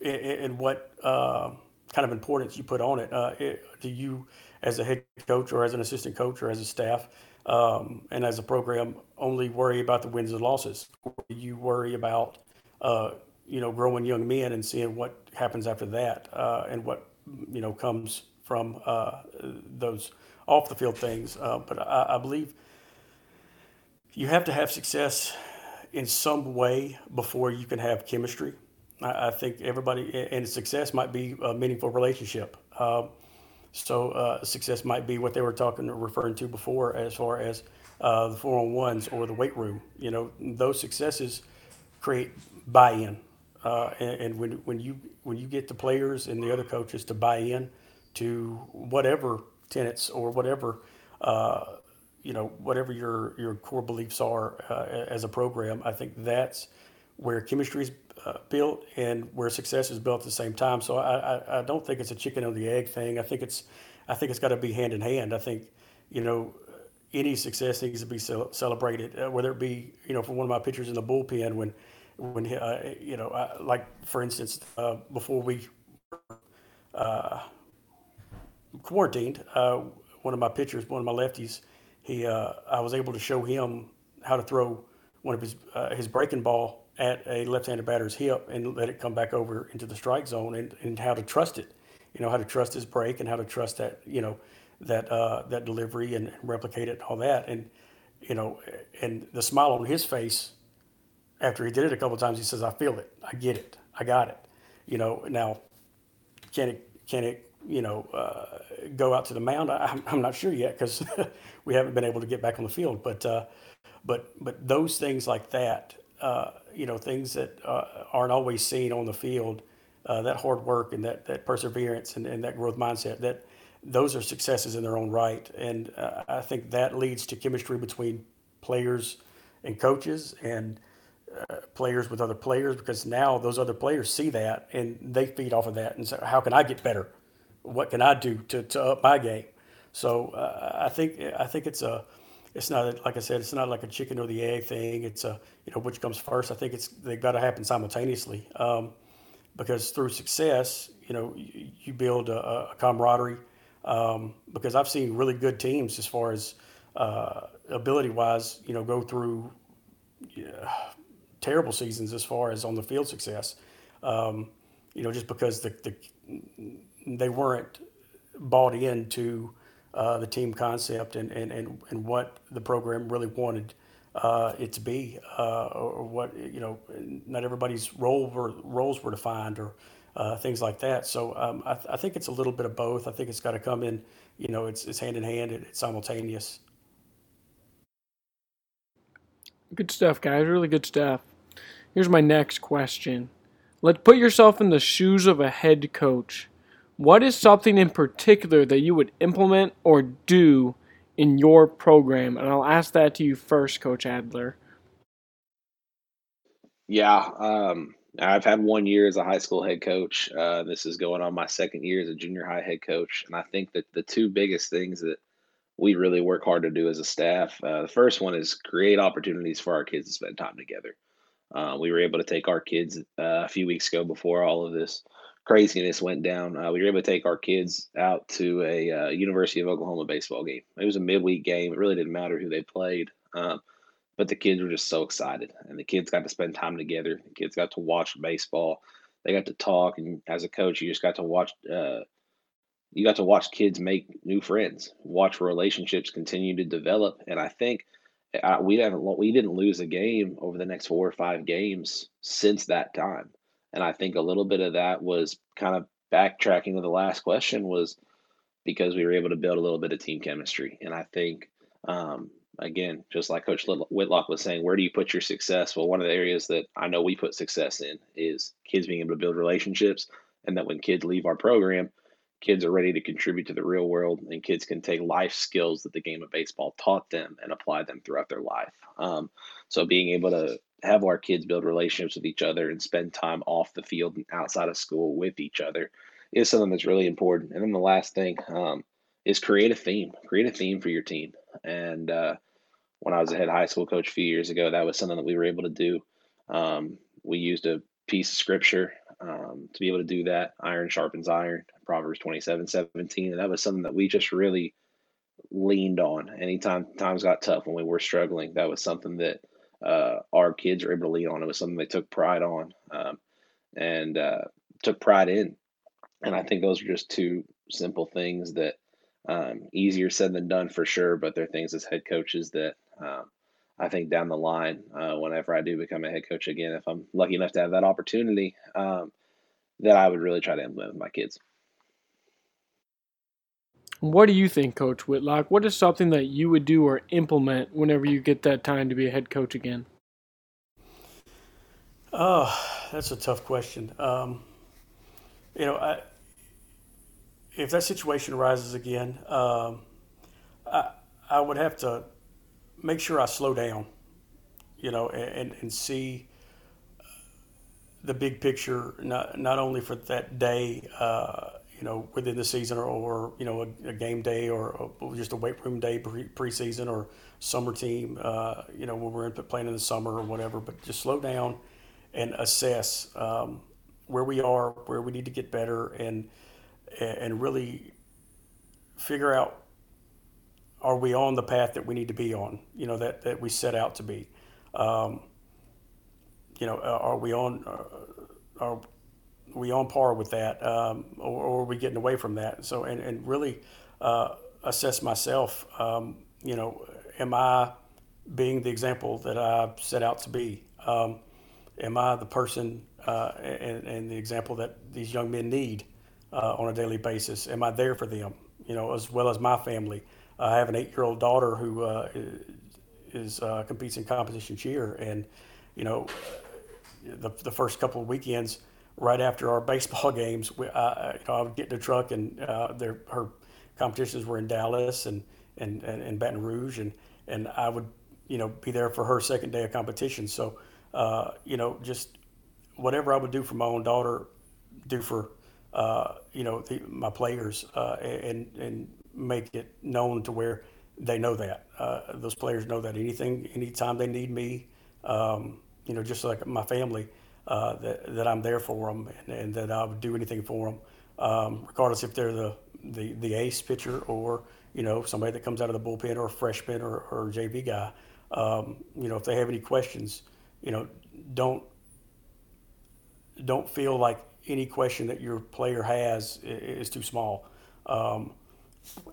and what uh, kind of importance you put on it. Uh, it do you as a head coach or as an assistant coach or as a staff um, and as a program only worry about the wins and losses? You worry about uh, you know growing young men and seeing what happens after that uh, and what you know comes from uh, those off the field things? Uh, but I, I believe you have to have success in some way before you can have chemistry. I, I think everybody and success might be a meaningful relationship. Uh, so uh, success might be what they were talking or referring to before, as far as uh, the four on ones or the weight room. You know, those successes create buy-in, uh, and, and, when when you when you get the players and the other coaches to buy in to whatever tenets or whatever uh, you know whatever your your core beliefs are uh, as a program, I think that's where chemistry is uh, built and where success is built at the same time. So I, I, I, don't think it's a chicken or the egg thing. I think it's I think it's got to be hand in hand. I think you know any success needs to be celebrated, uh, whether it be you know for one of my pitchers in the bullpen when when uh, you know I, like for instance uh, before we uh, quarantined, one of my pitchers, one of my lefties, he I was able to show him how to throw one of his his breaking ball at a left-handed batter's hip and let it come back over into the strike zone and, and how to trust it. You know, how to trust his break and how to trust that, you know, that uh, that delivery and replicate it and all that. And you know, and the smile on his face after he did it a couple times, he says, "I feel it. I get it. I got it." You know, now can it can it you know uh, go out to the mound? I, I'm not sure yet because we haven't been able to get back on the field. But uh, but but those things like that, uh, you know, things that uh, aren't always seen on the field, uh, that hard work and that that perseverance and, and that growth mindset that those are successes in their own right. And uh, I think that leads to chemistry between players and coaches and uh, players with other players because now those other players see that and they feed off of that and say, how can I get better? What can I do to, to up my game? So uh, I think I think it's a it's not like I said it's not like a chicken or the egg thing. It's a you know which comes first. I think it's they've got to happen simultaneously um, because through success you know you, you build a, a camaraderie um, because I've seen really good teams as far as uh, ability wise, you know, go through yeah, terrible seasons as far as on the field success. Um, you know, just because the, the they weren't bought into uh, the team concept and, and, and, and what the program really wanted uh, it to be, uh, or what you know, not everybody's role were, roles were defined, or uh, things like that. So um, I, th- I, think it's a little bit of both. I think it's got to come in, you know, it's, it's hand in hand, it's simultaneous. Good stuff, guys. Really good stuff. Here's my next question. Let's put yourself in the shoes of a head coach. What is something in particular that you would implement or do in your program? And I'll ask that to you first, Coach Adler. Yeah, um, I've had one year as a high school head coach. Uh, this is going on my second year as a junior high head coach, and I think that the two biggest things that we really work hard to do as a staff. Uh, the first one is create opportunities for our kids to spend time together. Uh, we were able to take our kids uh, a few weeks ago before all of this craziness went down. Uh, we were able to take our kids out to a uh, University of Oklahoma baseball game. It was a midweek game. It really didn't matter who they played. Um, but the kids were just so excited, and the kids got to spend time together. The kids got to watch baseball. They got to talk, and as a coach, you just got to watch. Uh, you got to watch kids make new friends, watch relationships continue to develop, and I think uh, we haven't we didn't lose a game over the next four or five games since that time, and I think a little bit of that was kind of backtracking to the last question was because we were able to build a little bit of team chemistry, and I think um, again, just like Coach Whitlock was saying, where do you put your success? Well, one of the areas that I know we put success in is kids being able to build relationships, and that when kids leave our program, kids are ready to contribute to the real world, and kids can take life skills that the game of baseball taught them and apply them throughout their life. Um, so, being able to have our kids build relationships with each other and spend time off the field and outside of school with each other is something that's really important. And then the last thing um, is create a theme. Create a theme for your team. And uh, when I was a head high school coach a few years ago, that was something that we were able to do. Um, we used a piece of scripture um, to be able to do that. Iron sharpens iron, Proverbs 27 17. And that was something that we just really leaned on. Anytime times got tough when we were struggling, that was something that uh, our kids are able to lean on. It was something they took pride on um, and uh, took pride in. And I think those are just two simple things that um, easier said than done for sure, but they're things as head coaches that um, I think down the line, uh, whenever I do become a head coach again, if I'm lucky enough to have that opportunity, um, that I would really try to implement with my kids. What do you think, Coach Whitlock? What is something that you would do or implement whenever you get that time to be a head coach again? Oh, that's a tough question. Um, you know, I, if that situation arises again, um, I, I would have to make sure I slow down, you know, and, and see the big picture, not, not only for that day, uh, you know, within the season or, or you know, a, a, game day or a, just a weight room day pre, preseason or summer team, uh, you know, when we're in, playing in the summer or whatever, but just slow down and assess um, where we are, where we need to get better and, and really figure out are we on the path that we need to be on? You know that that we set out to be. Um, you know, are we on? Uh, are we on par with that, um, or, or, are we getting away from that? So, and and really uh, assess myself. Um, you know, am I being the example that I set out to be? Um, am I the person uh, and, and, the example that these young men need uh, on a daily basis? Am I there for them? You know, as well as my family. I have an eight-year-old daughter who uh, is uh, competes in competition cheer, and you know, the, the first couple of weekends right after our baseball games, we, I, you know, I would get in the truck and uh, their, her competitions were in Dallas and, and, and, and, Baton Rouge, and, and I would, you know, be there for her second day of competition. So, uh, you know, just whatever I would do for my own daughter, do for, uh, you know, the, my players, uh, and, and make it known to where they know that. Uh, those players know that anything, anytime they need me, um, you know, just like my family, uh, that, that I'm there for them and, and, that I would do anything for them, um, regardless if they're the, the, the ace pitcher or, you know, somebody that comes out of the bullpen or a freshman or, or JV guy. Um, you know, if they have any questions, you know, don't don't feel like any question that your player has is too small. Um,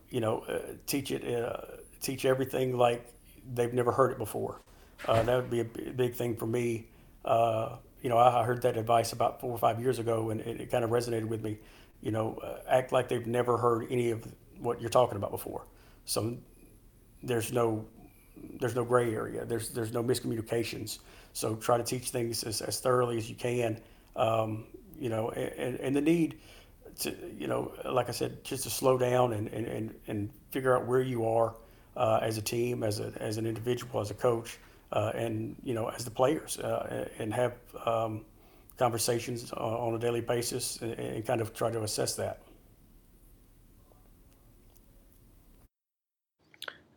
you know, uh, teach it, uh, teach everything like they've never heard it before. Uh, that would be a big thing for me. You know, I heard that advice about four or five years ago, and it, it kind of resonated with me. You know, uh, act like they've never heard any of what you're talking about before. So there's no there's no gray area. There's there's no miscommunications. So try to teach things as, as thoroughly as you can. Um, you know, and, and the need to you know, like I said, just to slow down and and, and, and figure out where you are uh, as a team, as a as an individual, as a coach and you know as the players uh, and have um, conversations on a daily basis and, and, kind of try to assess that.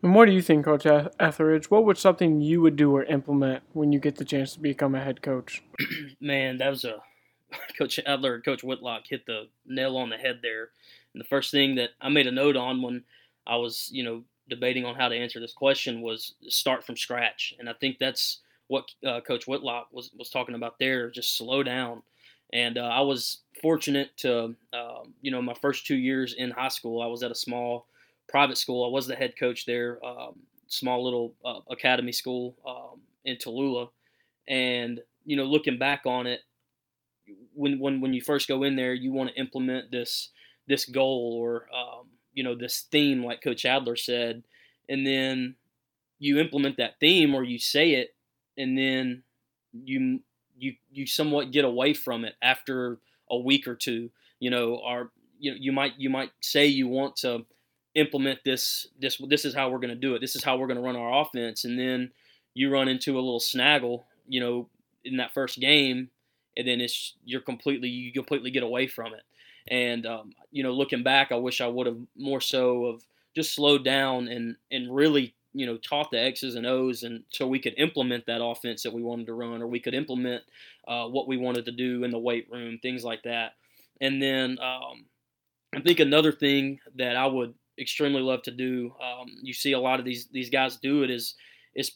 And what do you think, Coach Etheridge? What would something you would do or implement when you get the chance to become a head coach? Man, that was a Coach Adler, Coach Whitlock hit the nail on the head there. And the first thing that I made a note on when I was, you know, debating on how to answer this question was start from scratch, and I think that's what uh, Coach Whitlock was was talking about there. Just slow down, and uh, I was fortunate to, uh, you know, my first two years in high school, I was at a small private school. I was the head coach there, um, small little uh, academy school um, in Tallulah, and you know, looking back on it, when when when you first go in there, you want to implement this this goal or um, you know this theme like coach adler said and then you implement that theme or you say it and then you you you somewhat get away from it after a week or two you know or you know you might you might say you want to implement this this this is how we're going to do it. This is how we're going to run our offense. And then you run into a little snaggle you know in that first game and then it's you're completely you completely get away from it and um, you know, looking back, I wish I would have more so of just slowed down and and really you know taught the X's and O's, and so we could implement that offense that we wanted to run, or we could implement uh, what we wanted to do in the weight room, things like that. And then um, I think another thing that I would extremely love to do, um, you see a lot of these these guys do it, is is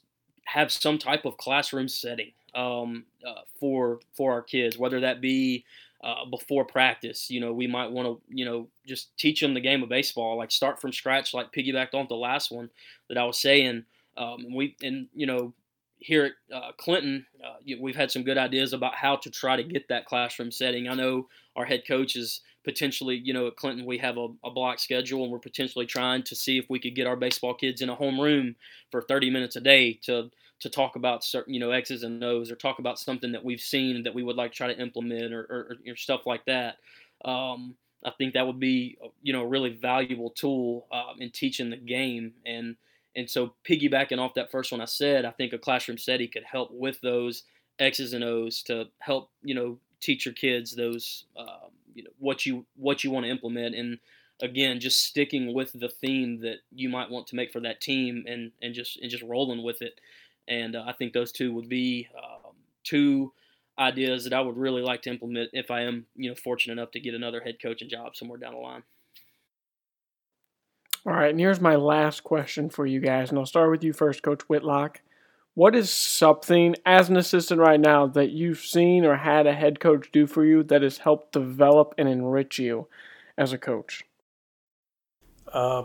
have some type of classroom setting um, uh, for for our kids, whether that be uh, before practice. You know, we might want to, you know, just teach them the game of baseball, like start from scratch, like piggybacked on the last one that I was saying. Um, and we, and you know, here at uh, Clinton, uh, we've had some good ideas about how to try to get that classroom setting. I know our head coach is potentially, you know, at Clinton we have a, a block schedule, and we're potentially trying to see if we could get our baseball kids in a home room for 30 minutes a day to to talk about certain, you know, X's and O's or talk about something that we've seen that we would like to try to implement or, or, or stuff like that. Um, I think that would be, you know, a really valuable tool um, in teaching the game. And and so piggybacking off that first one I said, I think a classroom setting could help with those X's and O's to help, you know, teach your kids those, um, you know, what you what you want to implement. And again, just sticking with the theme that you might want to make for that team and and just and just rolling with it and uh, I think those two would be um, two ideas that I would really like to implement if I am, you know, fortunate enough to get another head coaching job somewhere down the line. All right, and here's my last question for you guys, and I'll start with you first, Coach Whitlock. What is something as an assistant right now that you've seen or had a head coach do for you that has helped develop and enrich you as a coach? Uh,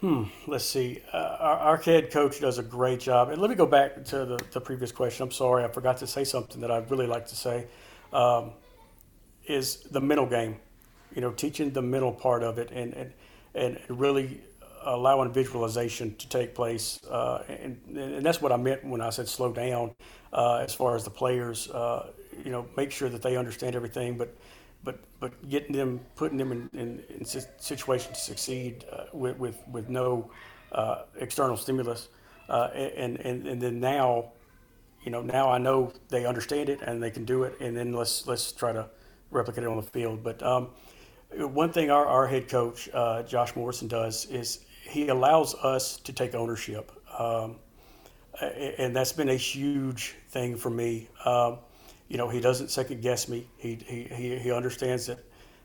Hmm. Let's see. Uh, our, our, head coach does a great job. And let me go back to the, the previous question. I'm sorry, I forgot to say something that I'd really like to say. Um, is the mental game. You know, teaching the mental part of it, and and, and really allowing visualization to take place. Uh, and, and that's what I meant when I said slow down. Uh, as far as the players, uh, you know, make sure that they understand everything, but but but getting them, putting them in, in, in situations to succeed uh, with, with with no uh, external stimulus, uh, and and and then now, you know, now I know they understand it and they can do it, and then let's let's try to replicate it on the field. But um, one thing our, our head coach uh, Josh Morrison does is he allows us to take ownership, um, and that's been a huge thing for me. Um, you know, he doesn't second guess me. He he he understands that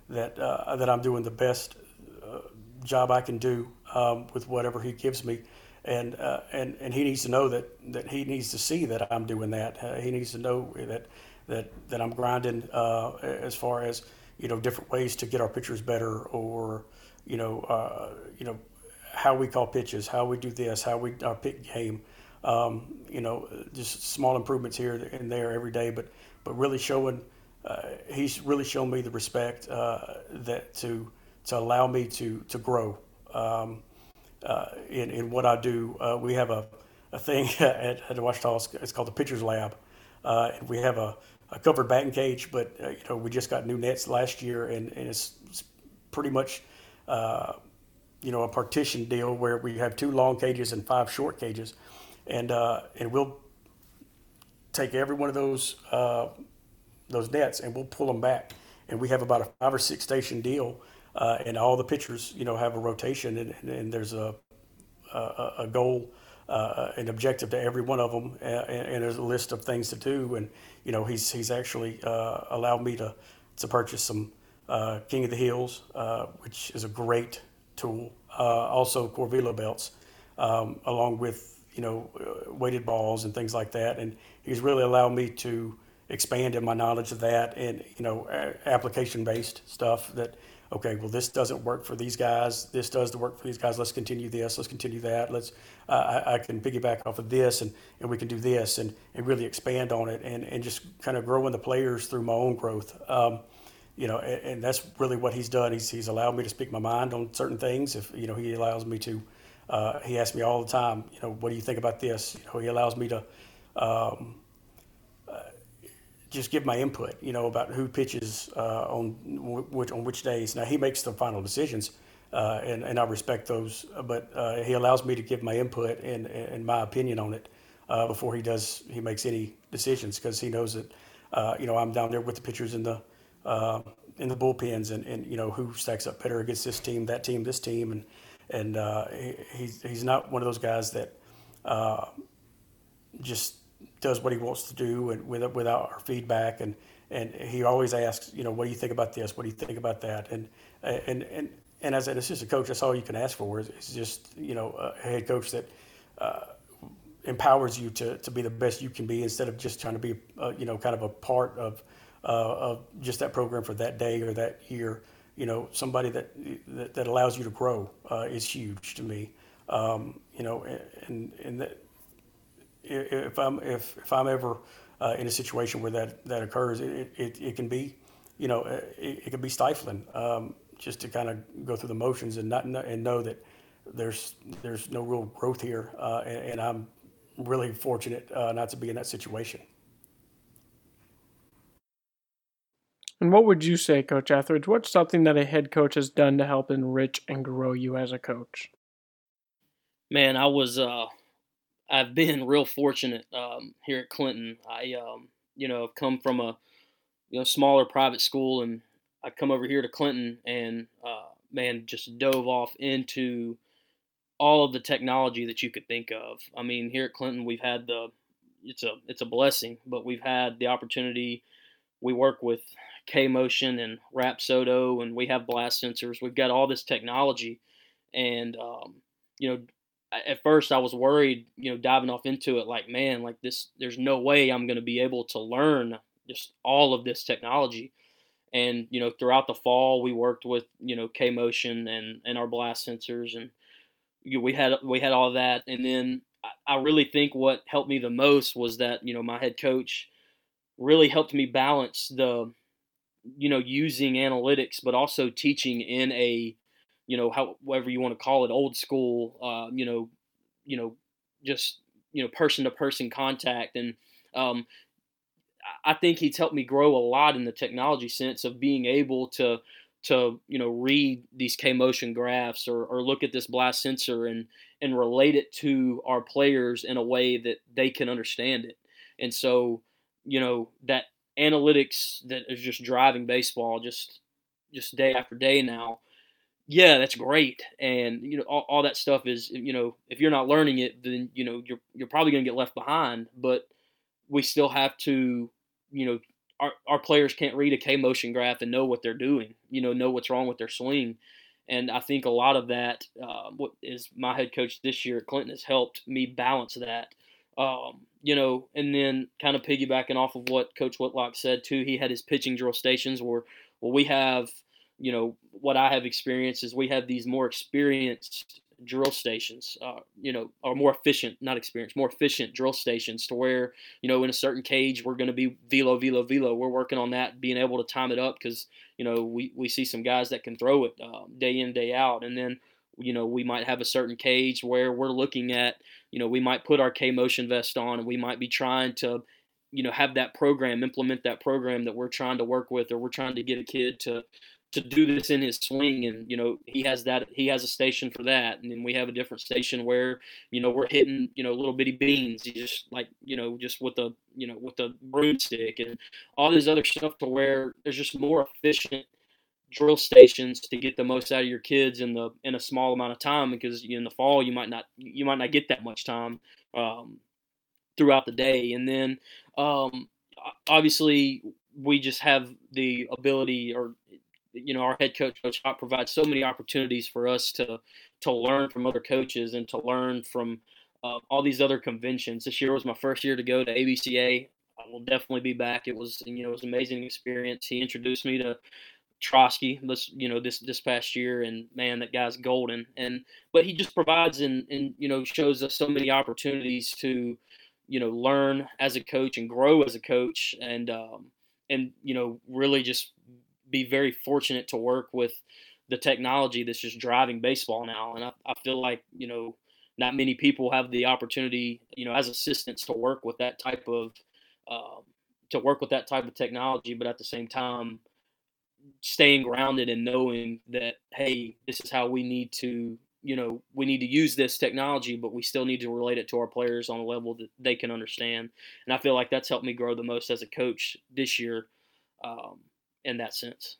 that uh, that I'm doing the best uh, job I can do um, with whatever he gives me, and uh, and and he needs to know that that he needs to see that I'm doing that. Uh, he needs to know that that that I'm grinding uh, as far as you know different ways to get our pitchers better, or you know uh, you know how we call pitches, how we do this, how we our pick game. Um, you know, just small improvements here and there every day, but but really showing uh, he's really shown me the respect uh, that to to allow me to to grow um, uh, in in what I do. Uh, we have a, a thing at, at Ouachita. It's called the Pitchers Lab, uh, we have a, a covered batting cage. But uh, you know, we just got new nets last year, and, and it's, it's pretty much you know a partition deal where we have two long cages and five short cages, and and we'll take every one of those uh, those nets and we'll pull them back. And we have about a five or six station deal, uh, and all the pitchers, you know, have a rotation, and, and there's a a, a goal, uh, an objective to every one of them, and, and, there's a list of things to do. And you know, he's he's actually uh, allowed me to to purchase some uh, King of the Hills, uh, which is a great tool. also, Core Velo belts, um, along with you know, uh, weighted balls and things like that. And he's really allowed me to expand in my knowledge of that and, you know, application based stuff that, okay, well, this doesn't work for these guys. This does the work for these guys. Let's continue this. Let's continue that. Let's, uh, I, I, can piggyback off of this and, and we can do this and, and really expand on it and, and just kind of growing the players through my own growth. Um, you know, and, and, that's really what he's done. He's, he's allowed me to speak my mind on certain things. If, you know, he allows me to, uh, he asks me all the time, you know, what do you think about this? You know, he allows me to um, uh, just give my input, you know, about who pitches uh, on which on which days. Now he makes the final decisions, uh, and and I respect those, but uh, he allows me to give my input and and my opinion on it uh, before he does he makes any decisions because he knows that, you know, I'm down there with the pitchers in the in the bullpens and, and you know who stacks up better against this team, that team, this team, and and he, he's he's not one of those guys that just does what he wants to do and with, without our feedback. And and he always asks you know what do you think about this? What do you think about that? And and and and as an assistant coach that's all you can ask for is, just you know a head coach that uh, empowers you to, to be the best you can be instead of just trying to be uh, you know kind of a part of uh, of just that program for that day or that year. You know, somebody that that, that allows you to grow uh, is huge to me. Um, you know, and and that if I'm if if I'm ever uh, in a situation where that that occurs, it it, it can be, you know, it, it can be stifling. Um, just to kind of go through the motions and not and know that there's there's no real growth here, uh, and, and, I'm really fortunate uh, not to be in that situation. And what would you say, Coach Etheridge? What's something that a head coach has done to help enrich and grow you as a coach? Man, I was uh, I've been real fortunate um, here at Clinton. I um, you know have come from a you know smaller private school, and I come over here to Clinton, and uh, man, just dove off into all of the technology that you could think of. I mean, here at Clinton, we've had the it's a it's a blessing, but we've had the opportunity. We work with K Motion and Rapsodo, and we have blast sensors. We've got all this technology, and um, you know, at first I was worried, you know, diving off into it, like, man, like this, there's no way I'm going to be able to learn just all of this technology. And you know, throughout the fall, we worked with you know K Motion and and our blast sensors, and you know, we had we had all that, and then I, I really think what helped me the most was that you know my head coach really helped me balance the you know using analytics, but also teaching in a you know however you want to call it old school uh, you know you know just you know person to person contact and um, I think he's helped me grow a lot in the technology sense of being able to to you know read these K motion graphs or, or look at this blast sensor and and relate it to our players in a way that they can understand it. And so, you know, that analytics that is just driving baseball just just day after day now. Yeah, that's great. And you know, all, all that stuff is you know, if you're not learning it, then you know, you're you're probably gonna get left behind. But we still have to, you know, our, our players can't read a K motion graph and know what they're doing, you know, know what's wrong with their swing. And I think a lot of that, uh, what is my head coach this year Clinton, has helped me balance that. Um, you know, and then kind of piggybacking off of what Coach Whitlock said too, he had his pitching drill stations where, well, we have, you know, what I have experienced is we have these more experienced drill stations, uh, you know, are more efficient, not experienced, more efficient drill stations to where, you know, in a certain cage, we're going to be velo, velo, velo. We're working on that, being able to time it up because, you know, we, we see some guys that can throw it um, day in, day out. And then, you know, we might have a certain cage where we're looking at, you know, we might put our K motion vest on and we might be trying to, you know, have that program, implement that program that we're trying to work with, or we're trying to get a kid to, to do this in his swing and you know he has that he has a station for that and then we have a different station where you know we're hitting you know little bitty beans just like you know just with the you know with the broomstick and all this other stuff to where there's just more efficient drill stations to get the most out of your kids in the in a small amount of time because in the fall you might not you might not get that much time um, throughout the day. And then um, obviously we just have the ability or you know our head coach coach Hop provides so many opportunities for us to to learn from other coaches and to learn from uh, all these other conventions. This year was my first year to go to ABCA. I will definitely be back. It was you know it was an amazing experience. He introduced me to Trosky this you know this this past year and man that guy's golden and but he just provides and and you know shows us so many opportunities to you know learn as a coach and grow as a coach and um, and you know really just be very fortunate to work with the technology that's just driving baseball now. And I, I feel like, you know, not many people have the opportunity, you know, as assistants to work with that type of, um, to work with that type of technology, but at the same time, staying grounded and knowing that, hey, this is how we need to, you know, we need to use this technology, but we still need to relate it to our players on a level that they can understand. And I feel like that's helped me grow the most as a coach this year. Um, in that sense.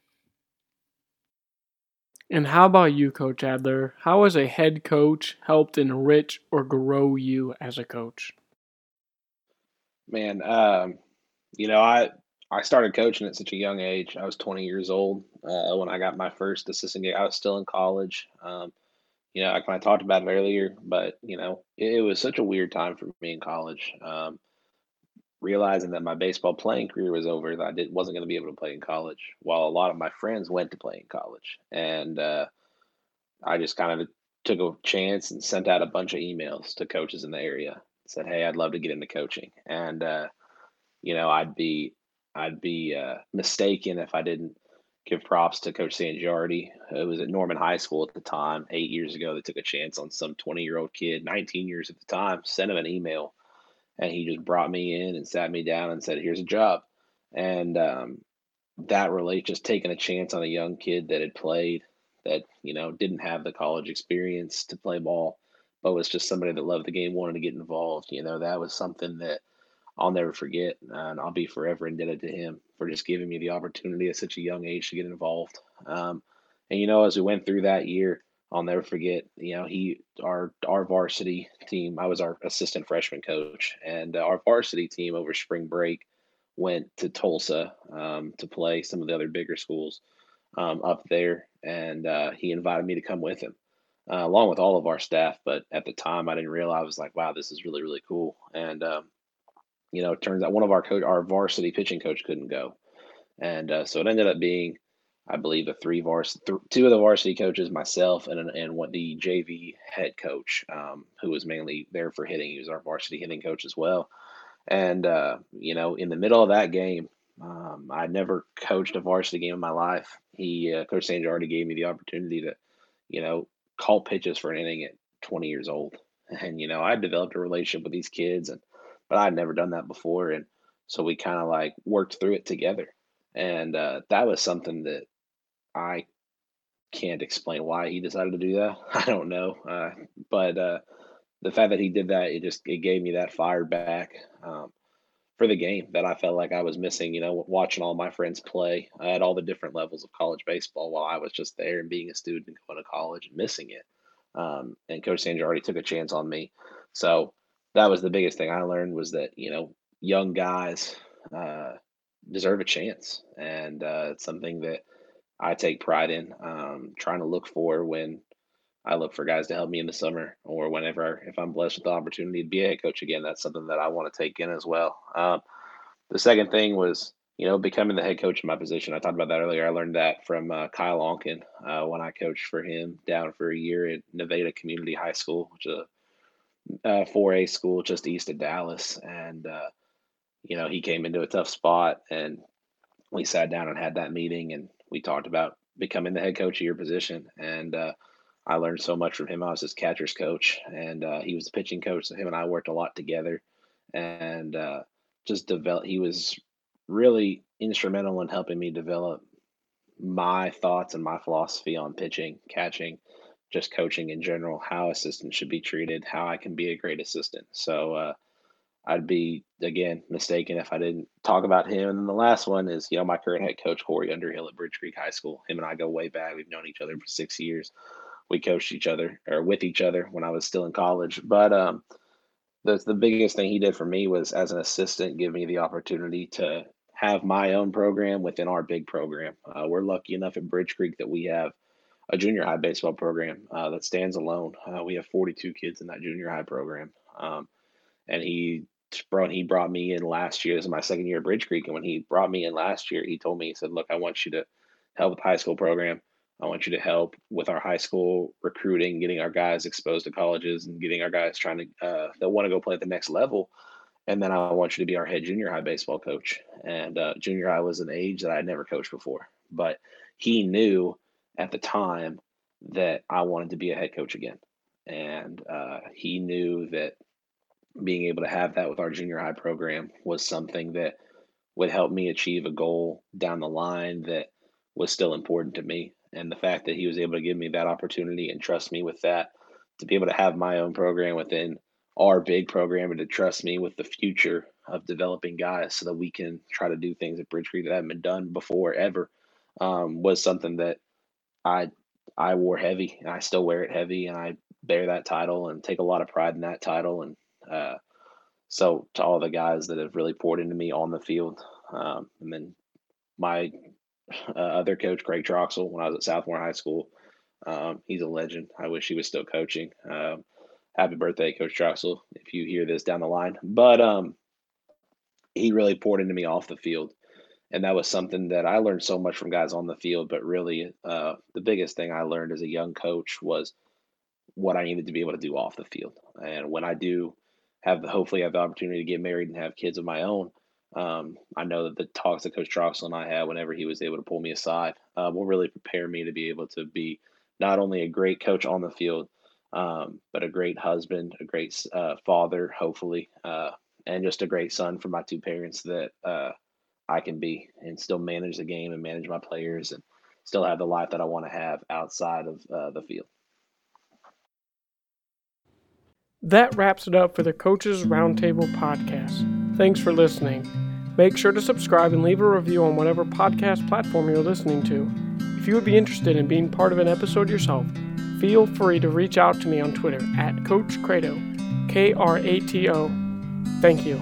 And how about you, Coach Adler? How has a head coach helped enrich or grow you as a coach? Man, um, you know, I I started coaching at such a young age. I was 20 years old uh, when I got my first assistant gig. I was still in college. Um, you know, I kind of talked about it earlier, but you know, it, it, was such a weird time for me in college. Um, realizing that my baseball playing career was over, that I did, wasn't going to be able to play in college, while a lot of my friends went to play in college. And uh, I just kind of took a chance and sent out a bunch of emails to coaches in the area. Said, "Hey, I'd love to get into coaching," and uh, you know, I'd be I'd be uh, mistaken if I didn't give props to Coach Sangiardi. It was at Norman High School at the time, eight years ago. They took a chance on some 20 year old kid, 19 years at the time, sent him an email and he just brought me in and sat me down and said, "Here's a job," and um, that really just taking a chance on a young kid that had played, that you know didn't have the college experience to play ball, but was just somebody that loved the game, wanted to get involved. You know, that was something that I'll never forget, and I'll be forever indebted to him for just giving me the opportunity at such a young age to get involved. Um, and you know, as we went through that year, I'll never forget. You know, he our our varsity team. I was our assistant freshman coach, and uh, our varsity team over spring break went to Tulsa um, to play some of the other bigger schools um, up there, and uh, he invited me to come with him, uh, along with all of our staff. But at the time, I didn't realize. I was like, "Wow, this is really really cool." And um, you know, it turns out one of our coach, our varsity pitching coach, couldn't go, and uh, so it ended up being I believe the three varsity, th- two of the varsity coaches, myself, and and what the JV head coach, um, who was mainly there for hitting. He was our varsity hitting coach as well. And uh, you know, in the middle of that game, um, I never coached a varsity game in my life. He, uh, Coach Sangiardi gave me the opportunity to, you know, call pitches for an inning at 20 years old. And you know, I developed a relationship with these kids, and but I'd never done that before, and so we kind of like worked through it together. And uh, that was something that I can't explain why he decided to do that. I don't know, uh, but uh, the fact that he did that, it just it gave me that fire back um, for the game that I felt like I was missing. You know, watching all my friends play at all the different levels of college baseball while I was just there and being a student and going to college and missing it. Um, and Coach Sangiardi took a chance on me, so that was the biggest thing I learned was that you know young guys uh, deserve a chance, and uh, it's something that I take pride in um, trying to look for when I look for guys to help me in the summer or whenever if I'm blessed with the opportunity to be a head coach again. That's something that I want to take in as well. Um, the second thing was you know becoming the head coach in my position. I talked about that earlier. I learned that from uh, Kyle Onken uh, when I coached for him down for a year at Nevada Community High School, which is a 4A school just east of Dallas, and uh, you know he came into a tough spot and we sat down and had that meeting and we talked about becoming the head coach of your position. And uh, I learned so much from him. I was his catcher's coach, and uh, he was the pitching coach. So him and I worked a lot together, and uh, just develop. He was really instrumental in helping me develop my thoughts and my philosophy on pitching, catching, just coaching in general, how assistants should be treated, how I can be a great assistant. So uh, I'd be again mistaken if I didn't talk about him. And the last one is, you know, my current head coach Corey Underhill at Bridge Creek High School. Him and I go way back. We've known each other for six years. We coached each other or with each other when I was still in college. But um, the the biggest thing he did for me was as an assistant, give me the opportunity to have my own program within our big program. Uh, we're lucky enough at Bridge Creek that we have a junior high baseball program uh, that stands alone. Uh, we have 42 kids in that junior high program. Um, and he brought he brought me in last year. This is my second year at Bridge Creek, and when he brought me in last year, he told me he said, "Look, I want you to help with the high school program. I want you to help with our high school recruiting, getting our guys exposed to colleges, and getting our guys trying to uh, that want to go play at the next level. And then I want you to be our head junior high baseball coach. And uh, junior high was an age that I had never coached before, but he knew at the time that I wanted to be a head coach again, and uh, he knew that being able to have that with our junior high program was something that would help me achieve a goal down the line that was still important to me. And the fact that he was able to give me that opportunity and trust me with that, to be able to have my own program within our big program and to trust me with the future of developing guys so that we can try to do things at Bridge Creek that haven't been done before ever um, was something that I I wore heavy and I still wear it heavy and I bear that title and take a lot of pride in that title and uh, so to all the guys that have really poured into me on the field, um, and then my uh, other coach, Craig Troxel, when I was at Southmore High School, um, he's a legend. I wish he was still coaching. Um, happy birthday, Coach Troxel, if you hear this down the line. But um, he really poured into me off the field. And that was something that I learned so much from guys on the field. But really, uh, the biggest thing I learned as a young coach was what I needed to be able to do off the field. And when I do have hopefully have the opportunity to get married and have kids of my own. Um, I know that the talks that Coach Troxel and I had whenever he was able to pull me aside uh, will really prepare me to be able to be not only a great coach on the field, um, but a great husband, a great uh, father, hopefully, uh, and just a great son for my two parents that uh, I can be and still manage the game and manage my players and still have the life that I want to have outside of uh, the field. That wraps it up for the Coaches Roundtable podcast. Thanks for listening. Make sure to subscribe and leave a review on whatever podcast platform you're listening to. If you would be interested in being part of an episode yourself, feel free to reach out to me on Twitter at Coach Krato, K R A T O. Thank you.